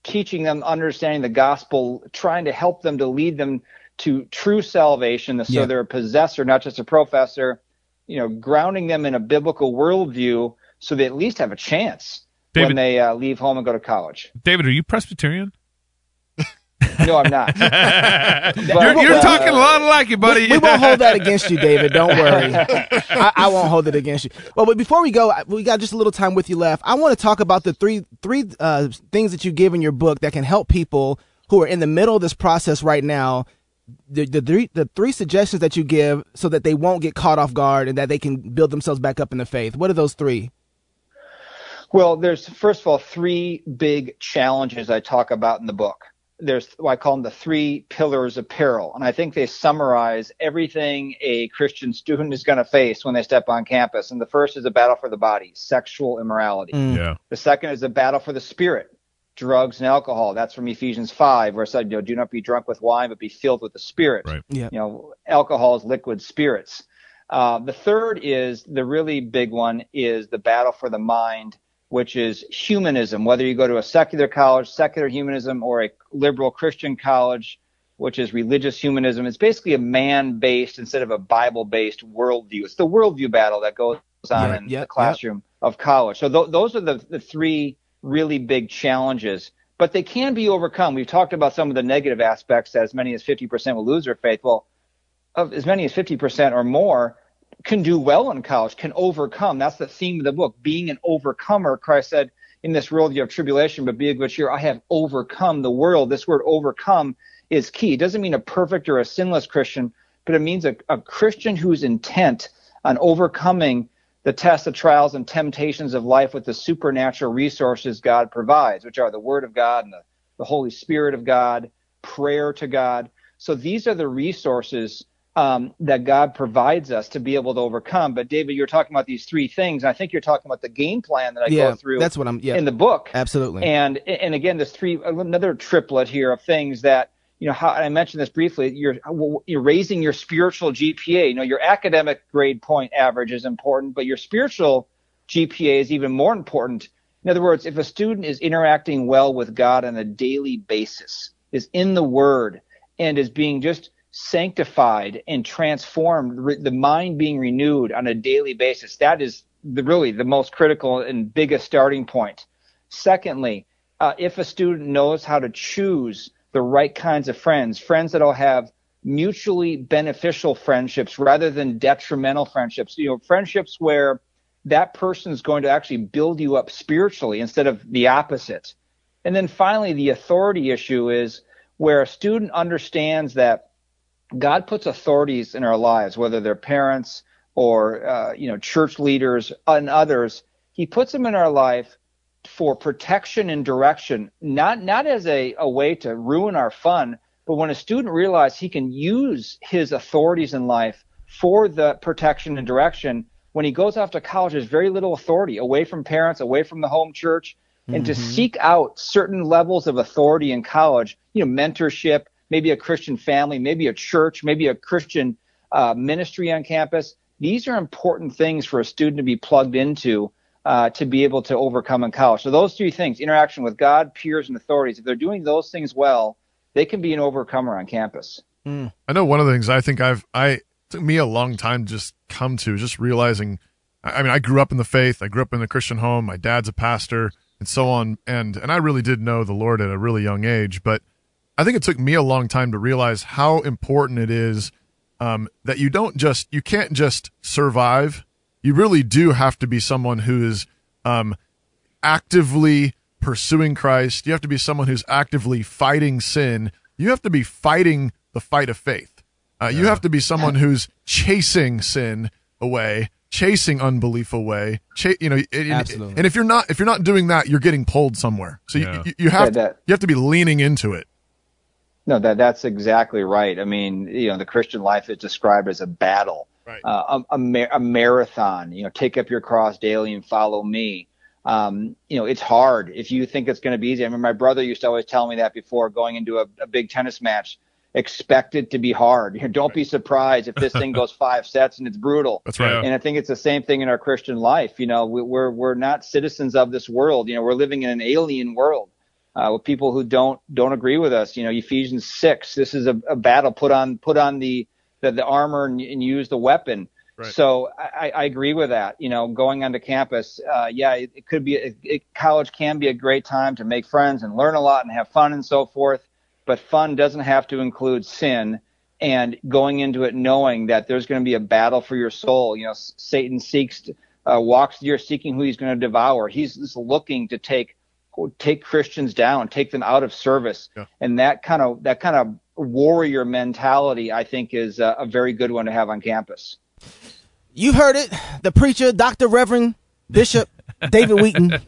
Speaker 12: teaching them understanding the gospel, trying to help them to lead them to true salvation, so yeah. they're a possessor, not just a professor. You know, grounding them in a biblical worldview, so they at least have a chance David, when they uh, leave home and go to college.
Speaker 8: David, are you Presbyterian?
Speaker 12: No, I'm not.
Speaker 8: but, you're, you're uh, talking a lot like it, buddy.
Speaker 9: We, we, won't hold that against you, David. Don't worry. I, I, won't hold it against you. Well, but before we go, we got just a little time with you left. I want to talk about the three three uh, things that you give in your book that can help people who are in the middle of this process right now. The, the three the three suggestions that you give so that they won't get caught off guard and that they can build themselves back up in the faith. What are those three?
Speaker 12: Well, there's first of all three big challenges I talk about in the book there's what I call them the three pillars of peril. And I think they summarize everything a Christian student is going to face when they step on campus. And the first is a battle for the body, sexual immorality.
Speaker 8: Mm. Yeah.
Speaker 12: The second is a battle for the spirit, drugs and alcohol. That's from Ephesians 5, where it said, you know, do not be drunk with wine, but be filled with the spirit.
Speaker 8: Right.
Speaker 9: Yeah.
Speaker 12: You know, alcohol is liquid spirits. Uh, the third is the really big one is the battle for the mind which is humanism, whether you go to a secular college, secular humanism, or a liberal Christian college, which is religious humanism. It's basically a man based instead of a Bible based worldview. It's the worldview battle that goes on
Speaker 9: yeah,
Speaker 12: in
Speaker 9: yeah,
Speaker 12: the classroom yeah. of college. So th- those are the, the three really big challenges, but they can be overcome. We've talked about some of the negative aspects, as many as 50% will lose their faith. Well, of as many as 50% or more can do well in college, can overcome. That's the theme of the book, being an overcomer. Christ said, in this world you have tribulation, but be of good cheer. I have overcome the world. This word overcome is key. It doesn't mean a perfect or a sinless Christian, but it means a, a Christian who's intent on overcoming the tests, the trials, and temptations of life with the supernatural resources God provides, which are the Word of God and the, the Holy Spirit of God, prayer to God. So these are the resources um, that God provides us to be able to overcome. But David, you're talking about these three things. I think you're talking about the game plan that I
Speaker 9: yeah,
Speaker 12: go through.
Speaker 9: That's what I'm. Yeah,
Speaker 12: in the book.
Speaker 9: Absolutely.
Speaker 12: And and again, there's three another triplet here of things that you know. How I mentioned this briefly. You're you're raising your spiritual GPA. You know, your academic grade point average is important, but your spiritual GPA is even more important. In other words, if a student is interacting well with God on a daily basis, is in the Word, and is being just sanctified and transformed, the mind being renewed on a daily basis. That is the, really the most critical and biggest starting point. Secondly, uh, if a student knows how to choose the right kinds of friends, friends that'll have mutually beneficial friendships rather than detrimental friendships, you know, friendships where that person is going to actually build you up spiritually instead of the opposite. And then finally, the authority issue is where a student understands that God puts authorities in our lives, whether they're parents or uh, you know church leaders and others. He puts them in our life for protection and direction, not not as a, a way to ruin our fun, but when a student realizes he can use his authorities in life for the protection and direction, when he goes off to college, there's very little authority away from parents, away from the home church, mm-hmm. and to mm-hmm. seek out certain levels of authority in college, you know, mentorship, maybe a Christian family, maybe a church, maybe a Christian uh, ministry on campus. These are important things for a student to be plugged into uh, to be able to overcome in college. So those three things: interaction with God, peers, and authorities. If they're doing those things well, they can be an overcomer on campus.
Speaker 10: Mm. I know one of the things I think I've I took me a long time just come to just realizing. I mean, I grew up in the faith. I grew up in a Christian home. My dad's a pastor, and so on. And and I really did know the Lord at a really young age. But I think it took me a long time to realize how important it is um, that you don't just you can't just survive. You really do have to be someone who is um, actively pursuing Christ. You have to be someone who's actively fighting sin. You have to be fighting the fight of faith. Uh, yeah. You have to be someone who's chasing sin away, chasing unbelief away. Cha- you know, and, and, if you're not if you're not doing that, you're getting pulled somewhere. So yeah. you, you, have yeah, that, you have to be leaning into it.
Speaker 12: No, that that's exactly right. I mean, you know, the Christian life is described as a battle, right. uh, a, a, a marathon. You know, take up your cross daily and follow me um, you know, it's hard if you think it's going to be easy. I mean, my brother used to always tell me that before going into a, a big tennis match. Expect it to be hard. You know, don't be surprised if this thing goes five sets and it's brutal.
Speaker 10: That's right.
Speaker 12: And I think it's the same thing in our Christian life. You know, we, we're we're not citizens of this world. You know, we're living in an alien world uh, with people who don't don't agree with us. You know, Ephesians six. This is a, a battle. Put on put on the the, the armor and, and use the weapon. Right. So I, I, agree with that. You know, going onto campus, uh, yeah, it, it, could be it, it, college can be a great time to make friends and learn a lot and have fun and so forth. But fun doesn't have to include sin. And going into it knowing that there's going to be a battle for your soul. You know, Satan seeks, uh, walks the earth seeking who he's going to devour. He's, he's looking to take take Christians down, take them out of service, yeah. and that kind of that kind of warrior mentality, I think, is a, a very good one to have on campus.
Speaker 9: You heard it. The preacher, Dr. Reverend Bishop David Wheaton.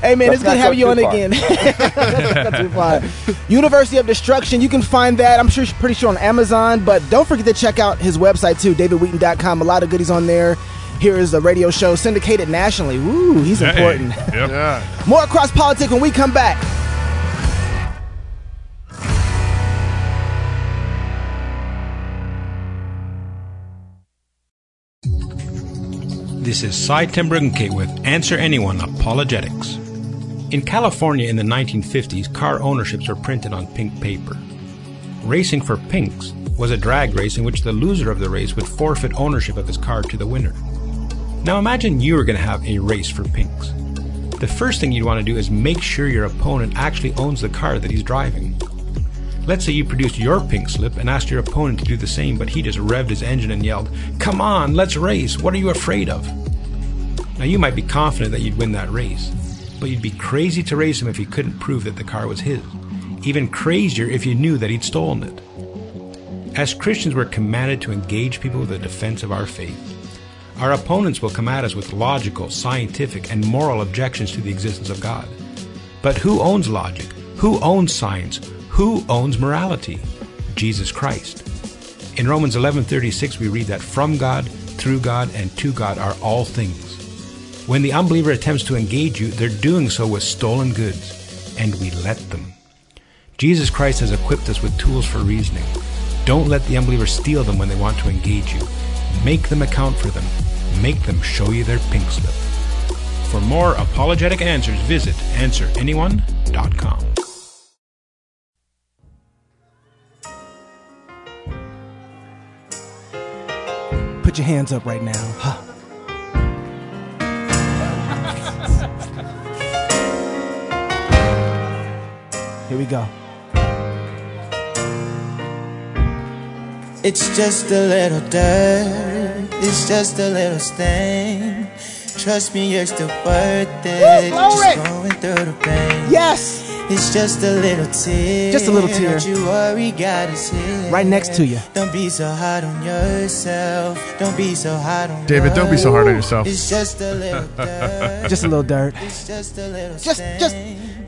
Speaker 9: hey man, it's good to have you on far. again. University of Destruction, you can find that. I'm sure pretty sure on Amazon, but don't forget to check out his website too, davidwheaton.com. A lot of goodies on there. Here is the radio show syndicated nationally. Woo, he's hey, important. Yep. yeah. More cross politics when we come back.
Speaker 13: This is Cy Timbrunke with Answer Anyone Apologetics. In California in the 1950s, car ownerships were printed on pink paper. Racing for Pinks was a drag race in which the loser of the race would forfeit ownership of his car to the winner. Now imagine you were going to have a race for Pinks. The first thing you'd want to do is make sure your opponent actually owns the car that he's driving. Let's say you produced your pink slip and asked your opponent to do the same, but he just revved his engine and yelled, Come on, let's race. What are you afraid of? Now, you might be confident that you'd win that race, but you'd be crazy to race him if you couldn't prove that the car was his. Even crazier if you knew that he'd stolen it. As Christians, we're commanded to engage people with the defense of our faith. Our opponents will come at us with logical, scientific, and moral objections to the existence of God. But who owns logic? Who owns science? Who owns morality? Jesus Christ. In Romans 11:36 we read that from God, through God, and to God are all things. When the unbeliever attempts to engage you, they're doing so with stolen goods, and we let them. Jesus Christ has equipped us with tools for reasoning. Don't let the unbeliever steal them when they want to engage you. Make them account for them. Make them show you their pink slip. For more apologetic answers, visit answeranyone.com.
Speaker 9: Put your hands up right now. Huh. Here we go.
Speaker 14: It's just a little dirt It's just a little stain. Trust me, you're still worth it.
Speaker 9: Woo.
Speaker 14: Just going through the pain.
Speaker 9: Yes.
Speaker 14: It's just a little tear.
Speaker 9: Just a little tear.
Speaker 14: Don't you worry, God is here.
Speaker 9: Right next to you.
Speaker 14: Don't be so hard on yourself. Don't be so hard on
Speaker 10: David, don't be so hard on yourself.
Speaker 14: It's just a little dirt.
Speaker 9: Just a little dirt.
Speaker 14: It's just a little
Speaker 9: Just,
Speaker 14: stain.
Speaker 9: just,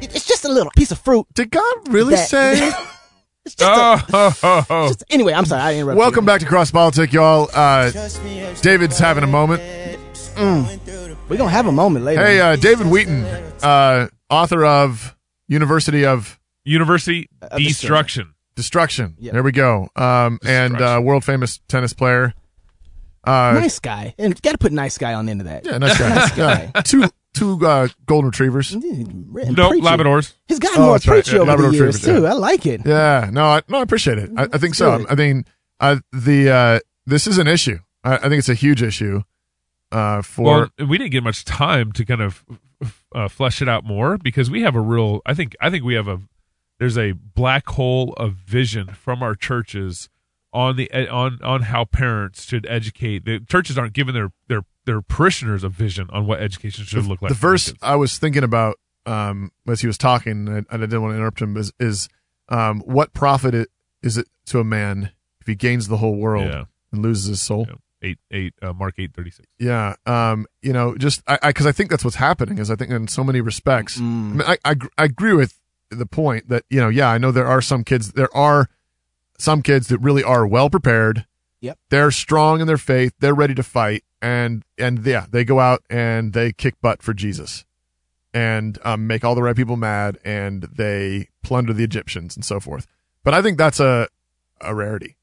Speaker 9: it's just a little piece of fruit.
Speaker 10: Did God really
Speaker 9: That-
Speaker 10: say?
Speaker 9: It's just a,
Speaker 8: Oh,
Speaker 9: just, anyway, I'm sorry. I interrupted.
Speaker 10: Welcome back to Cross Politic, y'all. Uh,
Speaker 14: Trust me, you're
Speaker 10: David's having a moment.
Speaker 9: We're going to have a moment later.
Speaker 10: Hey, uh, David Wheaton, uh, author of University of
Speaker 8: University
Speaker 9: Of
Speaker 8: destruction.
Speaker 10: Destruction.
Speaker 9: Yep.
Speaker 10: There we go. Um, and uh, world famous tennis player. Uh,
Speaker 9: nice guy. And got to put nice guy on the end of that.
Speaker 10: Yeah, nice guy.
Speaker 9: Nice guy.
Speaker 10: Yeah. Two two uh, golden retrievers.
Speaker 9: And
Speaker 8: No,
Speaker 9: preaching.
Speaker 8: Labradors.
Speaker 9: He's gotten
Speaker 10: Oh,
Speaker 9: more
Speaker 10: that's right. Yeah,
Speaker 9: over
Speaker 10: Labrador
Speaker 9: the years, too.
Speaker 10: yeah.
Speaker 9: I like it.
Speaker 10: Yeah, no, I, no, I appreciate it. I, I think so.
Speaker 9: Good.
Speaker 10: I mean, uh, the uh, this is an issue. I, I think it's a huge issue uh, for.
Speaker 8: Well, we didn't get much time to kind of uh, flesh it out more because we have a real. I think. I think we have a. There's a black hole of vision from our churches on the on on how parents should educate. The churches aren't giving their their their parishioners a vision on what education should
Speaker 10: the,
Speaker 8: look like.
Speaker 10: the
Speaker 8: for
Speaker 10: verse. I was thinking about um, as he was talking, and I, and I didn't want to interrupt him, is, is um, what profit it, is it to a man if he gains the whole world
Speaker 8: Yeah.
Speaker 10: and loses his soul?
Speaker 8: Yeah. Eight eight uh, Mark eight thirty six.
Speaker 10: Yeah, um, you know, just I because I, think that's what's happening. Is I think in so many respects, I, mean, I, I I agree with the point that you know, yeah, I know there are some kids, there are some kids that really are well prepared.
Speaker 9: Yep.
Speaker 10: they're strong in their faith, they're ready to fight, and and yeah, they go out and they kick butt for Jesus, and um, make all the right people mad, and they plunder the Egyptians and so forth. But I think that's a a rarity,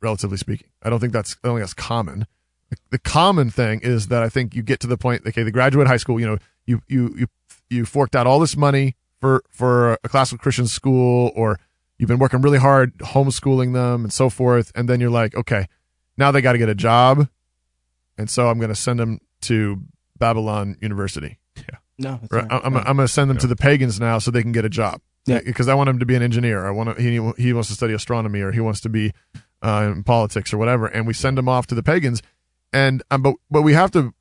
Speaker 10: relatively speaking. I don't think that's I don't think that's common. The, the common thing is that I think you get to the point. Okay, the graduate high school. You know, you you you you forked out all this money for for a classical Christian school, or you've been working really hard homeschooling them and so forth, and then you're like, okay, now they got to get a job, and so I'm going to send them to Babylon University.
Speaker 8: Yeah.
Speaker 9: No, that's
Speaker 10: Right?
Speaker 9: right.
Speaker 10: I'm, I'm going to send them to the pagans now so they can get a job.
Speaker 9: Yeah.
Speaker 10: Because I want him to be an engineer. I want to, he, he wants to study astronomy or he wants to be uh, in politics or whatever. And we send him off to the pagans. And, um, but, but we have to,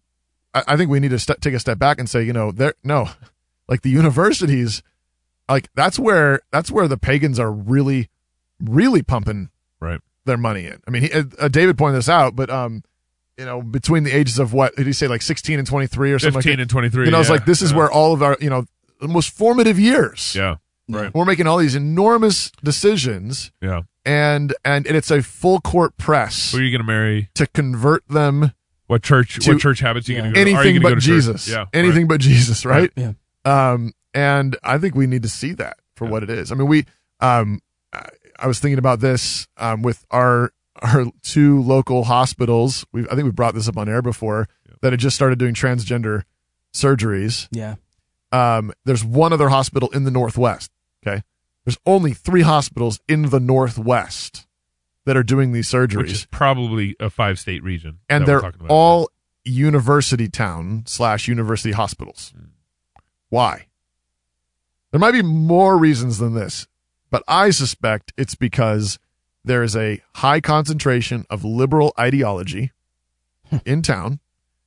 Speaker 10: I, I think we need to st- take a step back and say, you know, there, no, like the universities, like that's where, that's where the pagans are really, really pumping
Speaker 8: Right.
Speaker 10: Their money in. I mean, he, uh, David pointed this out, but, um, you know, between the ages of what did he say, like 16 and 23 or something like
Speaker 8: 15
Speaker 10: that?
Speaker 8: and 23,
Speaker 10: You know, it's
Speaker 8: yeah,
Speaker 10: like, this is
Speaker 8: yeah.
Speaker 10: where all of our, you know, the most formative years.
Speaker 8: Yeah. Right.
Speaker 10: We're making all these enormous decisions
Speaker 8: Yeah.
Speaker 10: and, and it's a full court press
Speaker 8: Who are you going to marry?
Speaker 10: to convert them
Speaker 8: What church?
Speaker 10: To-
Speaker 8: what church habits are you going to go? are
Speaker 10: anything
Speaker 8: gonna go
Speaker 10: but
Speaker 8: to church?
Speaker 10: Jesus.
Speaker 8: Yeah.
Speaker 10: Anything but Jesus, right?
Speaker 9: Yeah.
Speaker 10: Um, and I think we need to see that for what it is. I mean, we, um, I, I was thinking about this, um, with our, our two local hospitals. We, I think we brought this up on air before that had just started doing transgender surgeries.
Speaker 9: Yeah.
Speaker 10: Um, there's one other hospital in the Northwest. Okay. There's only three hospitals in the Northwest that are doing these surgeries
Speaker 8: Which is probably a five state region.
Speaker 10: and they're
Speaker 8: about.
Speaker 10: all university town slash university hospitals. Why? There might be more reasons than this, but I suspect it's because there is a high concentration of liberal ideology hmm. in town,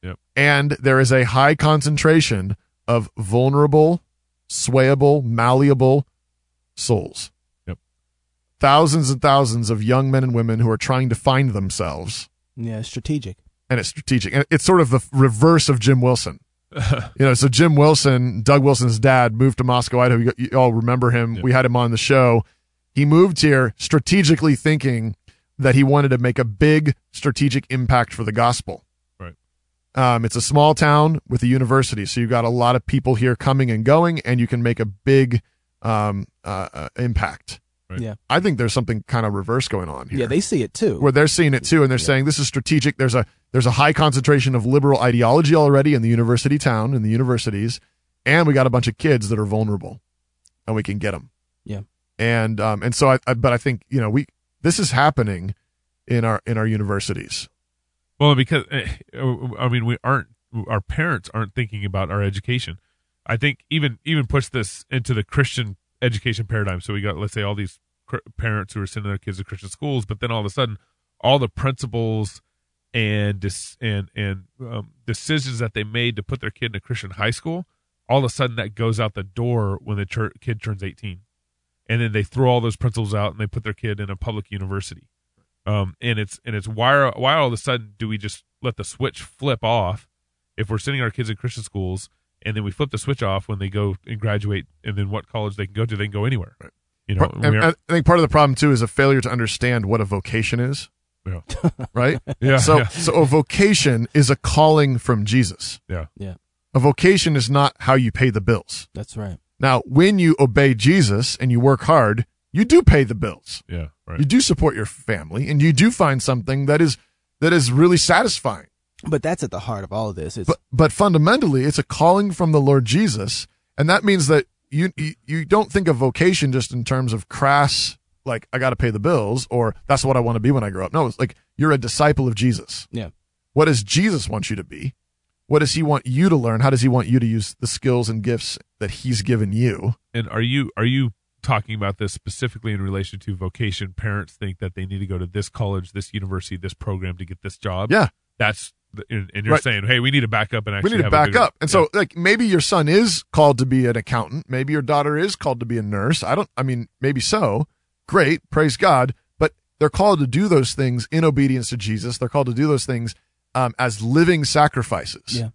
Speaker 8: Yep.
Speaker 10: and there is a high concentration of vulnerable, swayable, malleable souls.
Speaker 8: Yep.
Speaker 10: Thousands and thousands of young men and women who are trying to find themselves
Speaker 9: Yeah, strategic.
Speaker 10: and it's strategic. And it's sort of the reverse of Jim Wilson. you know, so Jim Wilson, Doug Wilson's dad, moved to Moscow, Idaho. You, you all remember him. We had him on the show. He moved here strategically thinking that he wanted to make a big strategic impact for the gospel.
Speaker 8: Right.
Speaker 10: Um, it's a small town with a university, so you've got a lot of people here coming and going, and you can make a big um, uh, uh, impact.
Speaker 8: Right.
Speaker 9: Yeah.
Speaker 10: I think there's something kind of reverse going on here
Speaker 9: Yeah, they see it too.
Speaker 10: where they're seeing it too and they're saying this is strategic there's a there's a high concentration of liberal ideology already in the university town in the universities and we got a bunch of kids that are vulnerable and we can get them
Speaker 9: Yeah.
Speaker 10: and um and so I, I but i think you know we this is happening in our in our universities
Speaker 8: Well, because eh, I mean, we aren't our parents aren't thinking about our education. I think even even push this into the Christian education paradigm. So we got let's say all these cr- parents who are sending their kids to Christian schools, but then all of a sudden, all the principals and and and um, decisions that they made to put their kid in a Christian high school, all of a sudden that goes out the door when the tur- kid turns 18. And then they throw all those principles out and they put their kid in a public university. Um, and it's and it's why why all of a sudden do we just let the switch flip off if we're sending our kids in Christian schools and then we flip the switch off when they go and graduate and then what college they can go to they can go anywhere. Right. You know,
Speaker 10: and, and I think part of the problem too is a failure to understand what a vocation is.
Speaker 8: Yeah.
Speaker 10: Right?
Speaker 8: Yeah,
Speaker 10: So
Speaker 8: yeah.
Speaker 10: so a vocation is a calling from Jesus.
Speaker 8: Yeah.
Speaker 9: Yeah.
Speaker 10: A vocation is not how you pay the bills.
Speaker 9: That's right.
Speaker 10: Now, when you obey Jesus and you work hard, you do pay the bills.
Speaker 8: Yeah, right.
Speaker 10: You do support your family and you do find something that is that is really satisfying.
Speaker 9: But that's at the heart of all of this. It's
Speaker 10: But but fundamentally, it's a calling from the Lord Jesus, and that means that you you, you don't think of vocation just in terms of crass like I got to pay the bills or that's what I want to be when I grow up. No, it's like you're a disciple of Jesus.
Speaker 9: Yeah.
Speaker 10: What does Jesus want you to be? What does he want you to learn? How does he want you to use the skills and gifts that he's given you?
Speaker 8: And are you are you talking about this specifically in relation to vocation? Parents think that they need to go to this college, this university, this program to get this job.
Speaker 10: Yeah.
Speaker 8: that's the, and, and you're
Speaker 10: Right.
Speaker 8: saying, hey, we need to back up and
Speaker 10: we need to back
Speaker 8: bigger-
Speaker 10: up. And so, like, maybe your son is called to be an accountant. Maybe your daughter is called to be a nurse. I don't, I mean, maybe so. Great. Praise God. But they're called to do those things in obedience to Jesus. They're called to do those things um, as living sacrifices.
Speaker 9: Yeah.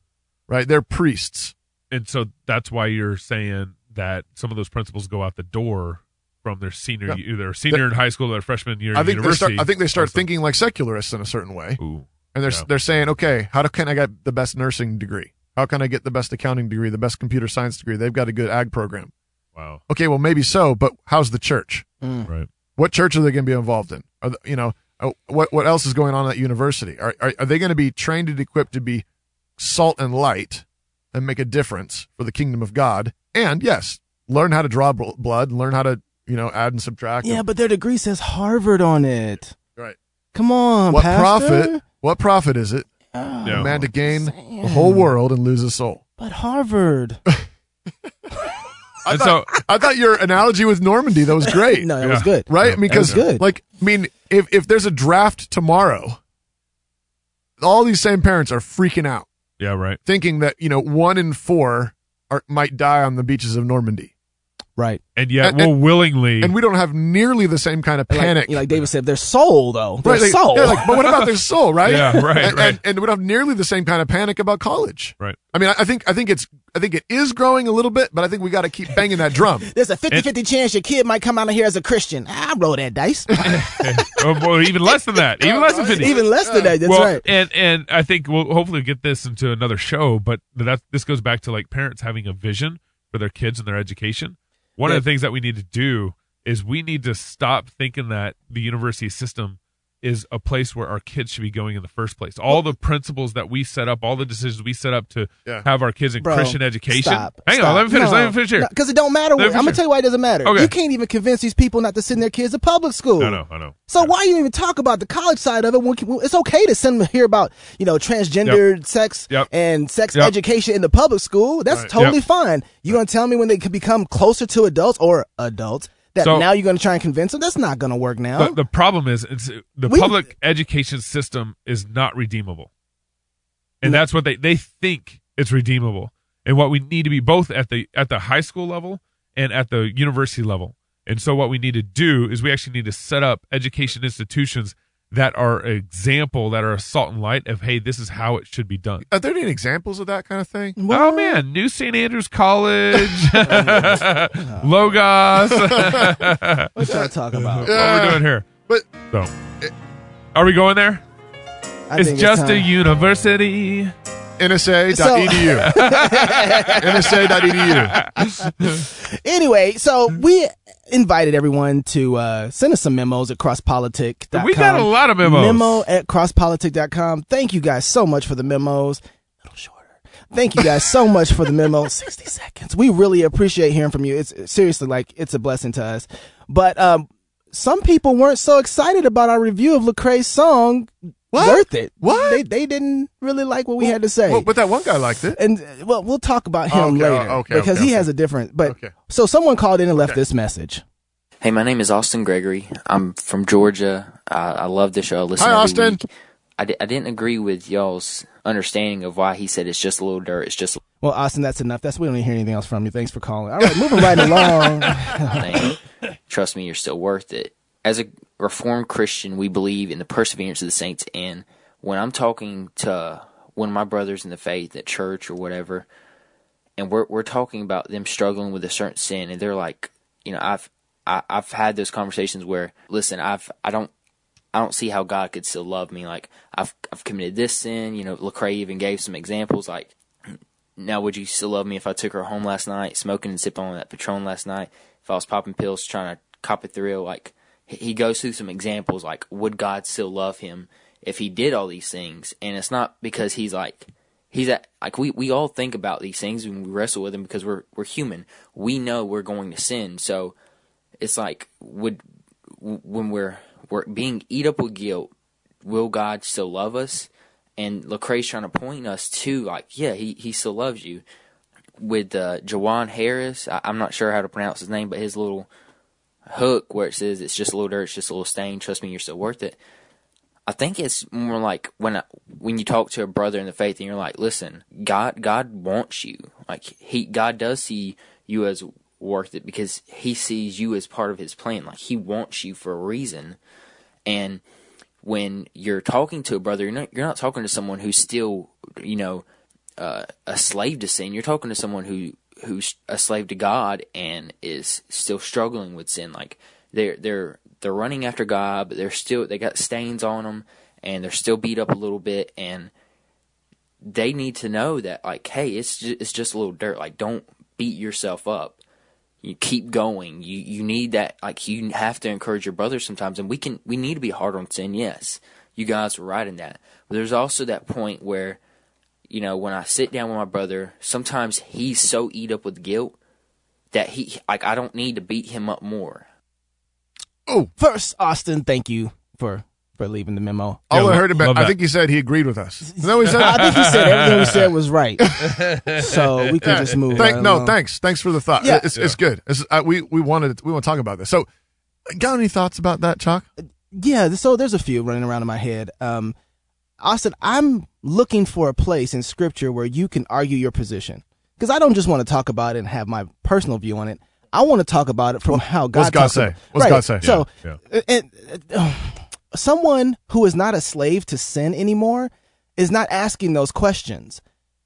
Speaker 10: Right. They're priests.
Speaker 8: and so that's why you're saying that some of those principles go out the door from their senior
Speaker 10: Yeah.
Speaker 8: year, their senior in high school, to their freshman year
Speaker 10: I
Speaker 8: in
Speaker 10: think they
Speaker 8: university.
Speaker 10: start, I think they start thinking like secularists in a certain way.
Speaker 8: Ooh.
Speaker 10: And they're,
Speaker 8: Yeah.
Speaker 10: they're saying, okay, how do, can I get the best nursing degree? How can I get the best accounting degree, the best computer science degree? They've got a good ag program.
Speaker 8: Wow.
Speaker 10: Okay, well, maybe so, but how's the church?
Speaker 8: Right.
Speaker 10: What church are they going to be involved in? Are the, you know uh, what what else is going on at university? Are are, are they going to be trained and equipped to be salt and light and make a difference for the kingdom of God? And yes, learn how to draw bl- blood, learn how to you know add and subtract.
Speaker 9: yeah, but their degree says Harvard on it.
Speaker 10: right.
Speaker 9: Come on,
Speaker 10: What
Speaker 9: Pastor.
Speaker 10: profit? What profit is it? Oh.
Speaker 8: Yeah.
Speaker 10: A man to gain the whole world and lose a soul.
Speaker 9: But Harvard.
Speaker 10: I
Speaker 8: And
Speaker 10: thought, I thought your analogy with Normandy that was great.
Speaker 9: no, that was good.
Speaker 10: right?
Speaker 9: That
Speaker 10: Because
Speaker 9: good.
Speaker 10: like, I mean, if if there's a draft tomorrow, all these same parents are freaking out,
Speaker 8: Yeah, right.
Speaker 10: thinking that you know one in four are, might die on the beaches of Normandy,
Speaker 9: right.
Speaker 8: And yet
Speaker 10: And-
Speaker 8: we'll
Speaker 10: and-
Speaker 8: willingly
Speaker 10: and we don't have nearly the same kind of
Speaker 9: Like-
Speaker 10: panic.
Speaker 9: Like, David said, their soul though. Their
Speaker 10: Right,
Speaker 9: soul.
Speaker 10: yeah, like, but what about their soul, right?
Speaker 8: Yeah, right,
Speaker 10: and,
Speaker 8: right.
Speaker 10: And, and we don't have nearly the same kind of panic about college.
Speaker 8: Right.
Speaker 10: I mean, I, I think I think it's I think it is growing a little bit, but I think we got to keep banging that drum.
Speaker 9: There's a 50-50 chance your kid might come out of here as a Christian. I roll that dice.
Speaker 8: oh, boy, even less than that. Even less than 50.
Speaker 9: Even less than that. That's
Speaker 8: well,
Speaker 9: right.
Speaker 8: And and I think we'll hopefully get this into another show, but that this goes back to like parents having a vision for their kids and their education. One
Speaker 9: Yeah.
Speaker 8: of the things that we need to do is we need to stop thinking that the university system is a place where our kids should be going in the first place. All the principles that we set up, all the decisions we set up to
Speaker 10: Yeah.
Speaker 8: have our kids in
Speaker 9: Bro,
Speaker 8: Christian education.
Speaker 9: Stop,
Speaker 8: Hang
Speaker 9: stop.
Speaker 8: on, let me finish.
Speaker 9: No,
Speaker 8: let me finish here.
Speaker 9: Because it don't matter. Where, I'm gonna
Speaker 8: finish
Speaker 9: tell you why it doesn't matter.
Speaker 8: Okay.
Speaker 9: You can't even convince these people not to send their kids to public school.
Speaker 8: I know, I know.
Speaker 9: So why you even talk about the college side of it? When, when it's okay to send them here about you know transgendered sex
Speaker 8: Yep.
Speaker 9: and sex
Speaker 8: Yep.
Speaker 9: education in the public school. That's
Speaker 10: Right.
Speaker 9: totally
Speaker 8: Yep.
Speaker 9: fine. You gonna tell me when they could become closer to adults or adults that
Speaker 8: So-
Speaker 9: now you're gonna try and convince them? That's not gonna work now.
Speaker 8: The, the problem is it's, the
Speaker 9: We-
Speaker 8: public education system is not redeemable, and that's what they they think it's redeemable. And what we need to be both at the at the high school level and at the university level. And so what we need to do is we actually need to set up education institutions that are example that are a salt and light of hey this is how it should be done.
Speaker 10: Are there any examples of that kind of thing?
Speaker 8: Oh man, New St. Andrews College, Logos. what
Speaker 9: what y'all talking about?
Speaker 8: are we doing here?
Speaker 10: But
Speaker 8: So, are we going there?
Speaker 9: I
Speaker 8: it's
Speaker 9: think
Speaker 8: just a
Speaker 9: time.
Speaker 8: university.
Speaker 10: NSA.edu. NSA.edu.
Speaker 9: Anyway, so we invited everyone to uh, send us some memos at crosspolitic.com.
Speaker 8: We got a lot of memos.
Speaker 9: Memo at crosspolitic.com. Thank you guys so much for the memos. A little shorter. Thank you guys so much for the memo. 60 seconds. We really appreciate hearing from you. It's seriously like it's a blessing to us. But um, some people weren't so excited about our review of Lecrae's song.
Speaker 10: What?
Speaker 9: Worth it.
Speaker 10: What?
Speaker 9: They, they didn't really like what we had to say.
Speaker 10: Well, but that one guy liked it.
Speaker 9: And uh, well, we'll talk about him
Speaker 10: Okay,
Speaker 9: later
Speaker 10: okay,
Speaker 9: because
Speaker 10: okay,
Speaker 9: he
Speaker 10: okay.
Speaker 9: has a different. But
Speaker 10: Okay.
Speaker 9: so someone called in and left
Speaker 10: Okay.
Speaker 9: this message.
Speaker 15: Hey, my name is Austin Gregory. I'm from Georgia. I, I love the show. I listen
Speaker 10: Hi,
Speaker 15: every
Speaker 10: Austin.
Speaker 15: week. I, di- I didn't agree with y'all's understanding of why he said it's just a little dirt. It's just
Speaker 9: Well, Austin, that's enough. That's we don't need to hear anything else from you. Thanks for calling. All right, moving right along.
Speaker 15: Trust me, you're still worth it. As a Reformed Christian, we believe in the perseverance of the saints. And when I'm talking to one of my brothers in the faith at church or whatever, and we're we're talking about them struggling with a certain sin, and they're like, you know, I've I, I've had those conversations where, listen, I've I don't I don't see how God could still love me. Like I've I've committed this sin. You know, Lecrae even gave some examples. Like, now would you still love me if I took her home last night, smoking and sipping on that Patron last night? If I was popping pills, trying to cop a thrill, like he goes through some examples. Like, would God still love him if he did all these things? And it's not because he's like he's at like we, we all think about these things when we wrestle with them because we're we're human. We know we're going to sin, so it's like would when we're we're being eat up with guilt, will God still love us? And Lecrae's trying to point us to like, yeah, he he still loves you. With uh, Jawan Harris, I, I'm not sure how to pronounce his name, but his little hook where it says it's just a little dirt, it's just a little stain. Trust me, you're still worth it. I think it's more like when I, when you talk to a brother in the faith and you're like, listen, God God wants you. Like he God does see you as worth it because he sees you as part of his plan. Like he wants you for a reason. And when you're talking to a brother, you're not you're not talking to someone who's still, you know, uh, a slave to sin. You're talking to someone who who's a slave to God and is still struggling with sin. Like they're they're they're running after God, but they're still they got stains on them and they're still beat up a little bit and they need to know that like hey, it's just, it's just a little dirt. Like don't beat yourself up. You keep going. You you need that like you have to encourage your brothers sometimes and we can we need to be hard on sin. Yes. You guys were right in that. But there's also that point where you know, when I sit down with my brother, sometimes he's so eat up with guilt that he like I don't need to beat him up more.
Speaker 9: Oh, first, Austin, thank you for for leaving the memo.
Speaker 10: All I heard about, I think he said he agreed with us. No, he said.
Speaker 9: I think he said everything we said was right. So we can just move.
Speaker 10: Thank,
Speaker 9: right
Speaker 10: no,
Speaker 9: along.
Speaker 10: thanks, thanks for the thought.
Speaker 9: Yeah.
Speaker 10: it's, it's good. It's, uh, we we wanted we want to talk about this. So, got any thoughts about that, Chalk?
Speaker 9: Yeah, so there's a few running around in my head. Um, Austin, I'm looking for a place in Scripture where you can argue your position because I don't just want to talk about it and have my personal view on it. I want to talk about it from how God.
Speaker 10: what's God say?
Speaker 9: about-
Speaker 10: What's
Speaker 9: Right.
Speaker 10: God say?
Speaker 9: So,
Speaker 10: Yeah,
Speaker 9: uh, and, uh, someone who is not a slave to sin anymore is not asking those questions.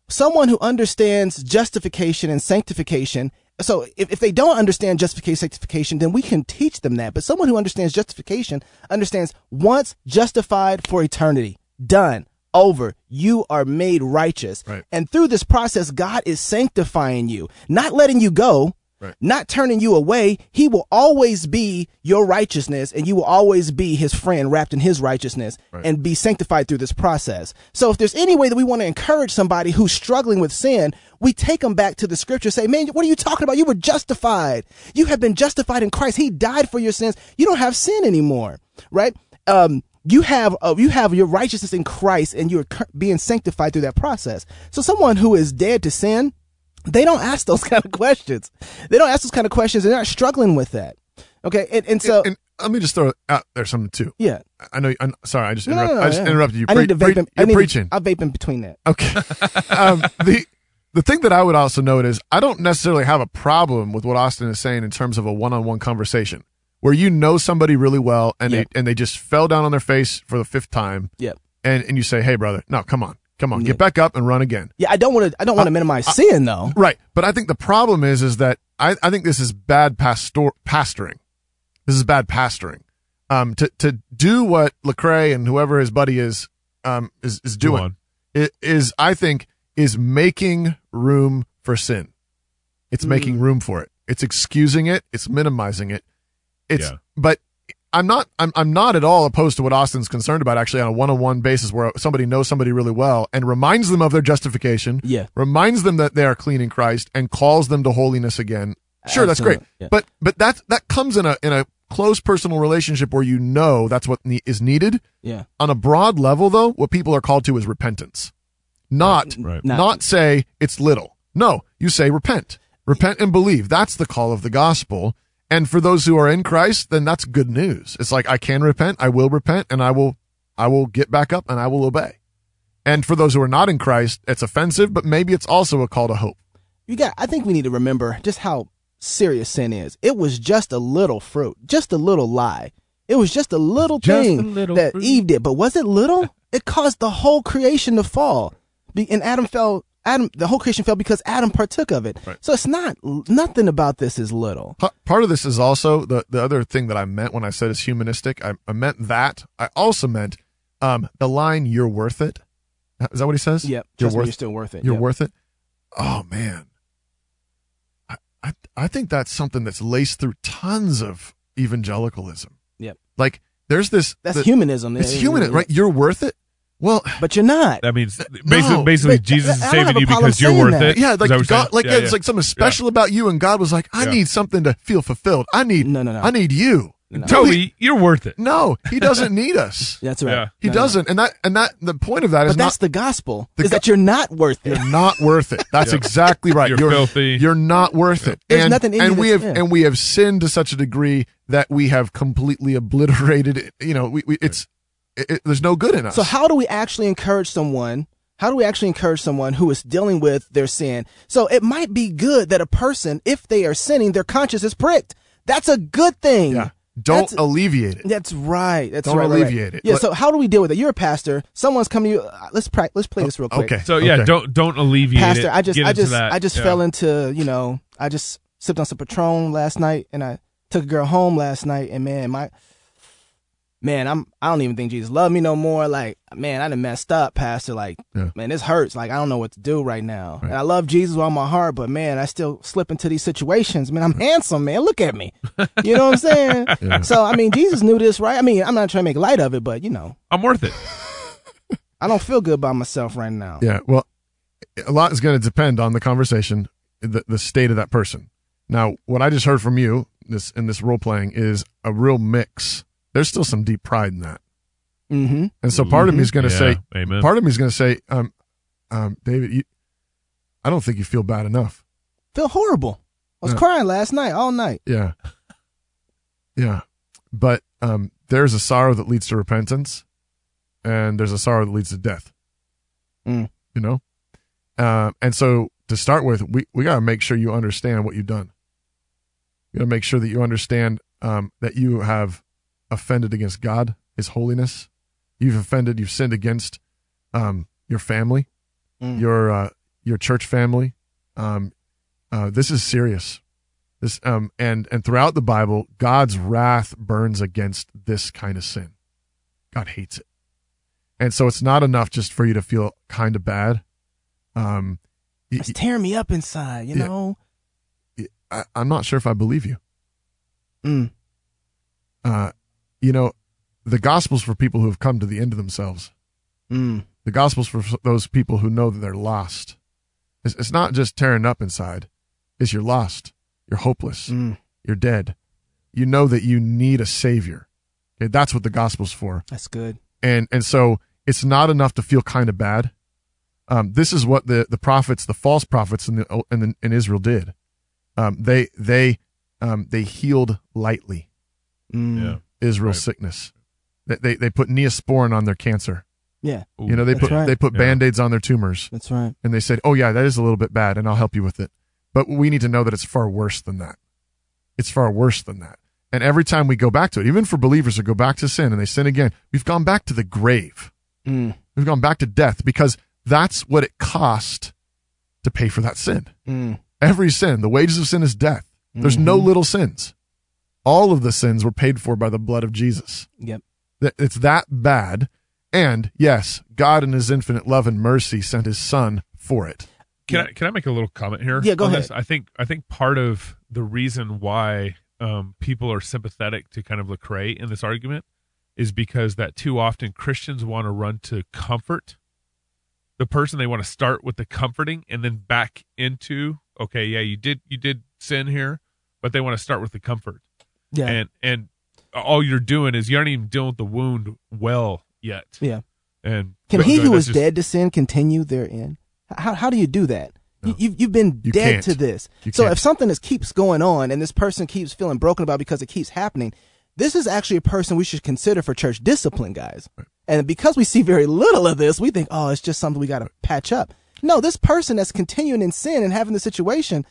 Speaker 9: Someone who understands justification and sanctification. So if, if they don't understand justification, sanctification, then we can teach them that. But someone who understands justification understands once justified for eternity, done, over. You are made righteous. And through this process, God is sanctifying you, not letting you go, not turning you away. He will always be your righteousness and you will always be his friend wrapped in his righteousness and be sanctified through this process. So if there's any way that we want to encourage somebody who's struggling with sin, we take them back to the scripture, say, man, what are you talking about? You were justified. You have been justified in Christ. He died for your sins. You don't have sin anymore, right? Um, you have uh, you have your righteousness in Christ and you're being sanctified through that process. So someone who is dead to sin, they don't ask those kind of questions. They don't ask those kind of questions. They're not struggling with that. Okay, and, and so
Speaker 10: And let me just throw out there something too.
Speaker 9: Yeah.
Speaker 10: I know. I'm sorry. I just,
Speaker 9: No, no,
Speaker 10: interrupt,
Speaker 9: no,
Speaker 10: I just
Speaker 9: yeah.
Speaker 10: interrupted you.
Speaker 9: I need to
Speaker 10: Pre-
Speaker 9: vape. in,
Speaker 10: pre-
Speaker 9: I need
Speaker 10: you're
Speaker 9: to-
Speaker 10: preaching.
Speaker 9: I'll vape in between that.
Speaker 10: Okay. um, the the thing that I would also note is I don't necessarily have a problem with what Austin is saying in terms of a one on one conversation where you know somebody really well and
Speaker 9: Yep.
Speaker 10: they and they just fell down on their face for the fifth time.
Speaker 9: Yep.
Speaker 10: And and you say, hey brother, no, come on, come on, get back up and run again.
Speaker 9: Yeah, I don't want to. I don't want to minimize
Speaker 10: uh,
Speaker 9: sin though.
Speaker 10: Right. But I think the problem is is that I, I think this is bad pastor pastoring. This is bad pastoring. Um to to do what Lecrae and whoever his buddy is um is is doing i- is I think is making room for sin. It's making room for it. It's excusing it, it's minimizing it. It's
Speaker 8: Yeah.
Speaker 10: but I'm not I'm I'm not at all opposed to what Austin's concerned about actually on a one-on-one basis where somebody knows somebody really well and reminds them of their justification,
Speaker 9: Yeah.
Speaker 10: reminds them that they are clean in Christ and calls them to holiness again. Sure, that's great.
Speaker 9: Yeah.
Speaker 10: But but that that comes in a in a close personal relationship where you know that's what ne- is needed.
Speaker 9: Yeah.
Speaker 10: On a broad level though, what people are called to is repentance. Not
Speaker 8: Right.
Speaker 9: Not-
Speaker 10: not say it's little. No, you say repent. Repent and believe. That's the call of the gospel. And for those who are in Christ, then that's good news. It's like I can repent, I will repent, and I will I will get back up and I will obey. And for those who are not in Christ, it's offensive, but maybe it's also a call to hope.
Speaker 9: You got. I think we need to remember just how serious sin is. It was just a little fruit, just a little lie. It was just a little
Speaker 8: Just
Speaker 9: thing
Speaker 8: a little
Speaker 9: that
Speaker 8: fruit.
Speaker 9: Eve did. But was it little? It caused the whole creation to fall. And Adam fell. Adam, the whole creation fell because Adam partook of it. So it's not nothing about this is little.
Speaker 10: Part of this is also the, the other thing that I meant when I said it's humanistic. I, I meant that. I also meant um, the line, you're worth it. Is that what he says?
Speaker 9: Yep.
Speaker 10: You're
Speaker 9: Trust me, you're still worth it.
Speaker 10: You're
Speaker 9: Yep.
Speaker 10: worth it. Oh, man. I, I, I think that's something that's laced through tons of evangelicalism.
Speaker 9: Yep.
Speaker 10: Like, there's this.
Speaker 9: That's
Speaker 10: the-
Speaker 9: humanism.
Speaker 10: It's human, right? You're worth it. Well,
Speaker 9: But you're not.
Speaker 8: That means basically,
Speaker 10: No,
Speaker 8: basically
Speaker 9: but
Speaker 8: Jesus is
Speaker 9: I don't have
Speaker 8: saving you because you're worth
Speaker 9: that.
Speaker 8: it.
Speaker 10: Yeah, like
Speaker 8: that what you're
Speaker 10: God,
Speaker 8: saying?
Speaker 10: like
Speaker 8: Yeah,
Speaker 10: yeah,
Speaker 8: yeah.
Speaker 10: it's like something special about you, and God was like, "I
Speaker 8: Yeah.
Speaker 10: need something to feel fulfilled. I need,
Speaker 9: No, no, no.
Speaker 10: I need you."
Speaker 8: Toby, you're worth it.
Speaker 10: No, he doesn't need us.
Speaker 9: That's right.
Speaker 8: Yeah.
Speaker 10: He
Speaker 9: No, no.
Speaker 10: doesn't, and that and that the point of that is
Speaker 9: But that's
Speaker 10: not
Speaker 9: the gospel.
Speaker 10: The
Speaker 9: is
Speaker 10: go-
Speaker 9: that you're not worth it.
Speaker 10: you're not worth it. That's
Speaker 8: Yeah.
Speaker 10: exactly right.
Speaker 8: You're filthy.
Speaker 10: You're not worth it.
Speaker 9: There's
Speaker 10: and,
Speaker 9: nothing in
Speaker 10: and
Speaker 9: you
Speaker 10: we have
Speaker 9: yeah.
Speaker 10: and we have sinned to such a degree that we have completely obliterated. it. You know, we, we it's it, it- there's no good in us.
Speaker 9: So how do we actually encourage someone? How do we actually encourage someone who is dealing with their sin? So it might be good that a person, if they are sinning, their conscience is pricked. That's a good thing.
Speaker 10: yeah, don't
Speaker 9: That's-
Speaker 10: alleviate it.
Speaker 9: That's right. That's
Speaker 10: Don't
Speaker 9: right. right, right.
Speaker 10: alleviate it.
Speaker 9: Yeah.
Speaker 10: Let-
Speaker 9: So how do we deal with it? You're a pastor. Someone's coming to you. uh, Let's pra- let's play this real quick.
Speaker 10: Okay.
Speaker 8: So yeah,
Speaker 10: Okay.
Speaker 8: don't don't alleviate it.
Speaker 9: Pastor,
Speaker 8: it.
Speaker 9: I just
Speaker 8: Get
Speaker 9: I just
Speaker 8: that.
Speaker 9: I just
Speaker 8: Yeah.
Speaker 9: fell into you know I just sipped on some Patron last night and I took a girl home last night and man my man I'm I don't even think Jesus loved me no more like man I done messed up Pastor like
Speaker 10: Yeah.
Speaker 9: man this hurts like I don't know what to do right now and I love Jesus with all my heart but man I still slip into these situations man I'm handsome man look at me you know what I'm saying
Speaker 10: Yeah.
Speaker 9: so I mean Jesus knew this right I mean I'm not trying to make light of it but you know
Speaker 8: I'm worth it.
Speaker 9: I don't feel good by myself right now
Speaker 10: Yeah. Well, a lot is going to depend on the conversation, the, the state of that person. Now, what I just heard from you this in this role playing is a real mix. There's still some deep pride in that,
Speaker 9: mm-hmm
Speaker 10: and so part of me is going to
Speaker 8: Yeah,
Speaker 10: say,
Speaker 8: amen.
Speaker 10: part of me is going to say, um, um, David, you, I don't think you feel bad enough.
Speaker 9: feel horrible I was
Speaker 10: Yeah.
Speaker 9: crying last night all night
Speaker 10: Yeah. Yeah. But um, there's a sorrow that leads to repentance, and there's a sorrow that leads to death.
Speaker 9: Mm.
Speaker 10: You know? Uh, and so to start with, we, we got to make sure you understand what you've done. You got to make sure that you understand um, that you have offended against God, His holiness. You've offended, you've sinned against um, your family,
Speaker 9: Mm.
Speaker 10: your uh, your church family. Um, uh, this is serious. This um and and throughout the Bible, God's wrath burns against this kind of sin. God hates it, and so it's not enough just for you to feel kind of bad. Um, y-
Speaker 9: it's tearing me up inside you
Speaker 10: Yeah.
Speaker 9: know
Speaker 10: y- I, I'm not sure if I believe you.
Speaker 9: Mm.
Speaker 10: Uh, you know, the gospel's for people who have come to the end of themselves.
Speaker 9: Mm.
Speaker 10: The gospel's for those people who know that they're lost. It's, it's not just tearing up inside. It's you're lost. You're hopeless.
Speaker 9: Mm.
Speaker 10: You're dead. You know that you need a savior. Okay, that's what the gospel's for.
Speaker 9: That's good.
Speaker 10: And and so it's not enough to feel kind of bad. Um, this is what the the prophets, the false prophets in the in, the, in Israel did. Um, they they um, they healed lightly
Speaker 9: Mm.
Speaker 8: Yeah.
Speaker 10: Israel's
Speaker 8: Right.
Speaker 10: sickness. They, they they put neosporin on their cancer.
Speaker 9: Yeah.
Speaker 10: You know, they
Speaker 9: That's
Speaker 10: put
Speaker 9: right.
Speaker 10: they put
Speaker 8: Yeah.
Speaker 10: band-aids on their tumors.
Speaker 9: That's right.
Speaker 10: And they said, "Oh yeah, that is a little bit bad and I'll help you with it." But we need to know that it's far worse than that. It's far worse than that. And every time we go back to it, even for believers who go back to sin and they sin again, we've gone back to the grave.
Speaker 9: Mm.
Speaker 10: We've gone back to death because that's what it cost to pay for that sin.
Speaker 9: Mm.
Speaker 10: Every sin, the wages of sin is death. There's no
Speaker 9: Mm-hmm.
Speaker 10: little sins. All of the sins were paid for by the blood of Jesus.
Speaker 9: Yep.
Speaker 10: It's that bad. And yes, God in his infinite love and mercy sent his son for it.
Speaker 8: Can I can I make a little comment here?
Speaker 9: Yeah, go ahead.
Speaker 8: This? I think I think part of the reason why um, people are sympathetic to kind of Lecrae in this argument is because that too often Christians want to run to comfort the person. They want to start with the comforting and then back into okay, yeah, you did you did sin here, but they want to start with the comfort.
Speaker 9: Yeah.
Speaker 8: And and all you're doing is you aren't even dealing with the wound well yet.
Speaker 9: Yeah.
Speaker 8: And
Speaker 9: Can he who
Speaker 8: just-
Speaker 9: dead to sin continue therein? How, how do you do that? You, you've, you've been
Speaker 10: You
Speaker 9: dead
Speaker 10: can't.
Speaker 9: to this.
Speaker 10: You
Speaker 9: so
Speaker 10: can't.
Speaker 9: if something is, keeps going on and this person keeps feeling broken about because it keeps happening, this is actually a person we should consider for church discipline, guys. And because we see very little of this, we think, oh, it's just something we got to patch up. No, this person that's continuing in sin and having the situation,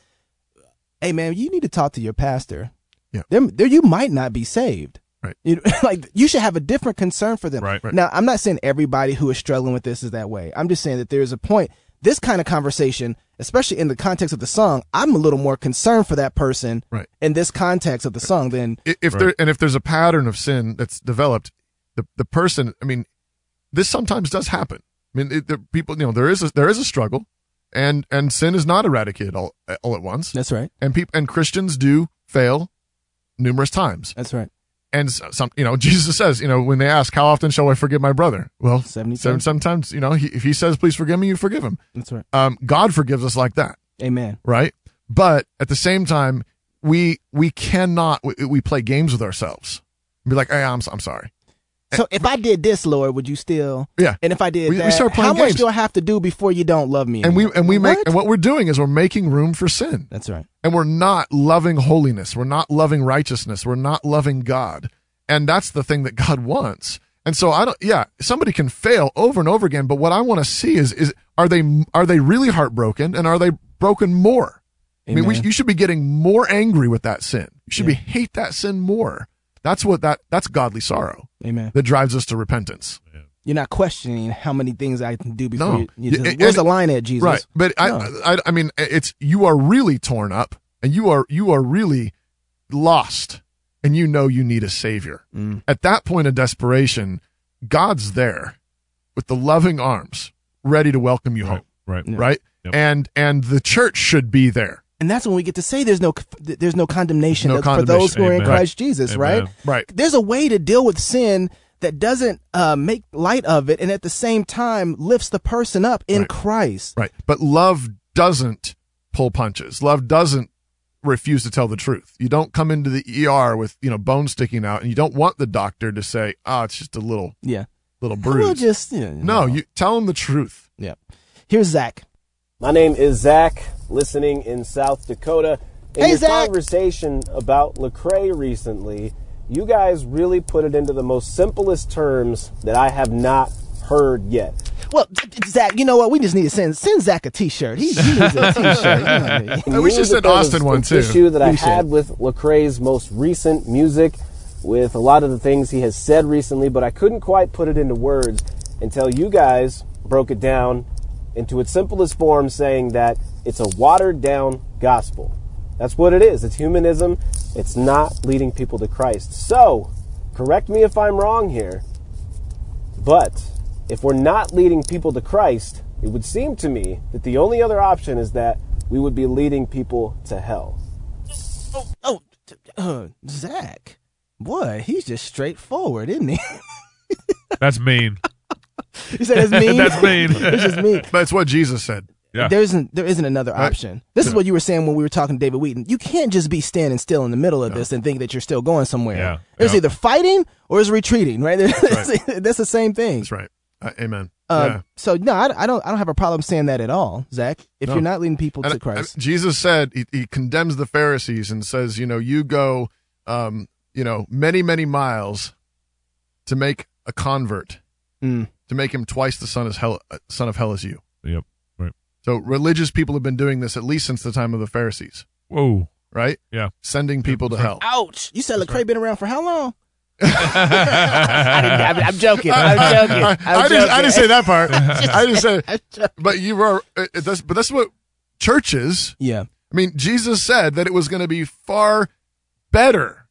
Speaker 9: hey man, you need to talk to your pastor.
Speaker 10: Yeah.
Speaker 9: There, there you might not be saved.
Speaker 10: Right.
Speaker 9: You, like you should have a different concern for them.
Speaker 8: Right.
Speaker 10: Right.
Speaker 9: Now, I'm not saying everybody who is struggling with this is that way. I'm just saying that there's a point. This kind of conversation, especially in the context of the song, I'm a little more concerned for that person
Speaker 10: Right.
Speaker 9: in this context of the song than
Speaker 10: if there and if there's a pattern of sin that's developed, the the person, I mean, this sometimes does happen. I mean, it, the people, you know, there is a, there is a struggle, and and sin is not eradicated all all at once.
Speaker 9: That's right.
Speaker 10: And people and Christians do fail numerous times.
Speaker 9: That's right.
Speaker 10: And some, you know, Jesus says, you know, when they ask, "How often shall I forgive my brother?" Well,
Speaker 9: 70
Speaker 10: seven, sometimes, you know, he, if he says, "Please forgive me," you forgive him.
Speaker 9: That's right.
Speaker 10: Um, God forgives us like that
Speaker 9: Amen.
Speaker 10: right? But at the same time, we we cannot we, we play games with ourselves. Be like, hey, I'm I'm sorry.
Speaker 9: So if I did this, Lord, would you still?
Speaker 10: Yeah.
Speaker 9: And if I did
Speaker 10: We- we
Speaker 9: that,
Speaker 10: start playing
Speaker 9: how much do I have to do before you don't love me?
Speaker 10: And we and we make
Speaker 9: What?
Speaker 10: and what we're doing is we're making room for sin.
Speaker 9: That's right.
Speaker 10: And we're not loving holiness. We're not loving righteousness. We're not loving God. And that's the thing that God wants. And so I don't yeah, somebody can fail over and over again, but what I want to see is is are they are they really heartbroken and are they broken more? I mean, we, you should be getting more angry with that sin. You should be hate that sin more. That's what that that's godly sorrow
Speaker 9: Amen.
Speaker 10: that drives us to repentance.
Speaker 9: You're not questioning how many things I can do before
Speaker 10: No.
Speaker 9: you. you just,
Speaker 10: Yeah, and-
Speaker 9: where's the line at, Jesus?
Speaker 10: Right. But
Speaker 9: No.
Speaker 10: I, I I mean it's you are really torn up and you are you are really lost and you know you need a savior.
Speaker 9: Mm.
Speaker 10: At that point of desperation, God's there with the loving arms ready to welcome you home.
Speaker 8: Right.
Speaker 10: Right?
Speaker 8: Yep.
Speaker 10: And and the church should be there.
Speaker 9: And that's when we get to say there's no there's no condemnation,
Speaker 10: No
Speaker 9: that's for those who are in Christ Jesus,
Speaker 8: Amen.
Speaker 9: right?
Speaker 10: Right.
Speaker 9: There's a way to deal with sin that doesn't uh, make light of it, and at the same time lifts the person up in
Speaker 10: Right.
Speaker 9: Christ.
Speaker 10: Right. But love doesn't pull punches. Love doesn't refuse to tell the truth. You don't come into the ER with, you know, bone sticking out and you don't want the doctor to say, "Oh, it's just a little
Speaker 9: Yeah.
Speaker 10: little bruise."
Speaker 9: We'll
Speaker 10: bruise."
Speaker 9: just yeah,
Speaker 10: no, you tell them the truth.
Speaker 9: yeah. Here's Zach.
Speaker 16: My name is Zach, listening in South Dakota. In
Speaker 9: Hey,
Speaker 16: your
Speaker 9: Zach.
Speaker 16: conversation about Lecrae recently, you guys really put it into the most simplest terms that I have not heard yet.
Speaker 9: Well, Zach, you know what? We just need to send send Zach a T-shirt. He, he needs a T-shirt. You know I mean?
Speaker 10: We
Speaker 16: you
Speaker 10: should send
Speaker 16: that there was
Speaker 10: Austin one, too.
Speaker 16: Issue that I
Speaker 9: should.
Speaker 16: had with Lecrae's most recent music, with a lot of the things he has said recently, but I couldn't quite put it into words until you guys broke it down into its simplest form, saying that it's a watered down gospel. That's what it is. It's humanism. It's not leading people to Christ. So, correct me if I'm wrong here, but if we're not leading people to Christ, it would seem to me that the only other option is that we would be leading people to hell.
Speaker 9: Oh, t- uh, Zach, boy, he's just straightforward, isn't he?
Speaker 8: That's mean.
Speaker 9: you said it's mean.
Speaker 8: That's mean.
Speaker 9: it's just mean.
Speaker 10: But it's what Jesus said.
Speaker 8: Yeah.
Speaker 9: There isn't there isn't another
Speaker 10: Right.
Speaker 9: option. This is what you were saying when we were talking to David Wheaton. You can't just be standing still in the middle of this and think that you're still going somewhere.
Speaker 8: Yeah.
Speaker 9: There's
Speaker 8: Yeah.
Speaker 9: either fighting or it's retreating, right? That's, that's the same thing.
Speaker 10: That's right. Uh, amen.
Speaker 9: Uh,
Speaker 10: yeah.
Speaker 9: So no, I, I don't. I don't have a problem saying that at all, Zach. If
Speaker 10: No.
Speaker 9: you're not leading people
Speaker 10: And,
Speaker 9: to Christ,
Speaker 10: Jesus said he, he condemns the Pharisees and says, you know, you go, um, you know, many many miles to make a convert,
Speaker 9: Mm.
Speaker 10: To make him twice the son as hell, uh, son of hell as you.
Speaker 8: Yep. Right.
Speaker 10: So religious people have been doing this at least since the time of the Pharisees,
Speaker 8: Whoa.
Speaker 10: right?
Speaker 8: Yeah.
Speaker 10: Sending people to hell.
Speaker 9: ouch! You said Lecrae been around for how long? I didn't, I'm, I'm joking. I'm joking. I'm
Speaker 10: I, didn't, I didn't say that part. I didn't say. But you were. uh, That's, but that's what churches.
Speaker 9: Yeah.
Speaker 10: I mean, Jesus said that it was going to be far better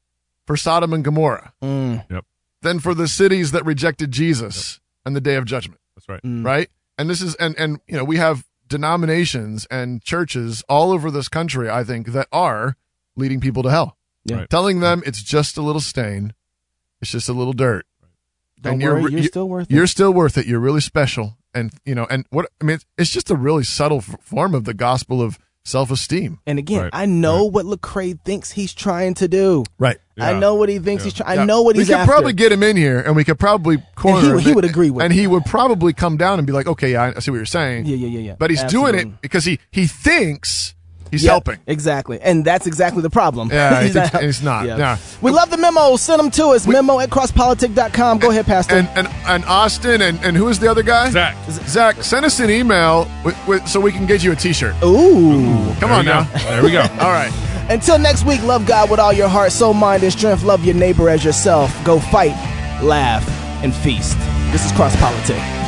Speaker 10: for Sodom and Gomorrah
Speaker 9: Mm.
Speaker 8: Yep.
Speaker 10: than for the cities that rejected Jesus and the day of judgment.
Speaker 8: That's right.
Speaker 9: Mm.
Speaker 10: Right. And this is and and you know we have denominations and churches all over this country. I think that are leading people to hell.
Speaker 9: Yeah.
Speaker 8: Right.
Speaker 10: Telling them it's just a little stain. It's just a little dirt.
Speaker 9: Don't
Speaker 10: And
Speaker 9: worry,
Speaker 10: you're-
Speaker 9: you're, still worth it.
Speaker 10: You're still worth it. You're really special. And you know, and what I mean, it's, it's just a really subtle f- form of the gospel of self-esteem.
Speaker 9: And again,
Speaker 8: Right.
Speaker 9: I know what Lecrae thinks he's trying to do.
Speaker 10: Right.
Speaker 9: I know what he thinks
Speaker 8: Yeah.
Speaker 9: he's trying.
Speaker 10: Yeah.
Speaker 9: I know what
Speaker 10: we
Speaker 9: he's We
Speaker 10: could
Speaker 9: after.
Speaker 10: probably get him in here, and we could probably corner.
Speaker 9: he
Speaker 10: him,
Speaker 9: would- he would agree with
Speaker 10: and
Speaker 9: it.
Speaker 10: he would probably come down and be like, "Okay, yeah, I see what you're saying."
Speaker 9: Yeah, yeah, yeah, yeah.
Speaker 10: But he's doing it because he he thinks He's
Speaker 9: Yep,
Speaker 10: helping.
Speaker 9: Exactly. And that's exactly the problem.
Speaker 10: Yeah,
Speaker 9: He's
Speaker 10: it's, it's not.
Speaker 9: Yeah.
Speaker 10: Yeah.
Speaker 9: We love the memo. Send them to us. memo at crosspolitic.com. Go ahead, Pastor.
Speaker 10: And, and and Austin and, and who is the other guy?
Speaker 8: Zach.
Speaker 10: Zach, send us an email with, with, so we can get you a T-shirt.
Speaker 9: Ooh.
Speaker 10: Come
Speaker 8: There
Speaker 10: on
Speaker 8: we go.
Speaker 10: now.
Speaker 8: There we go.
Speaker 10: All right.
Speaker 9: Until next week, love God with all your heart, soul, mind, and strength. Love your neighbor as yourself. Go fight, laugh, and feast. This is Cross Politic.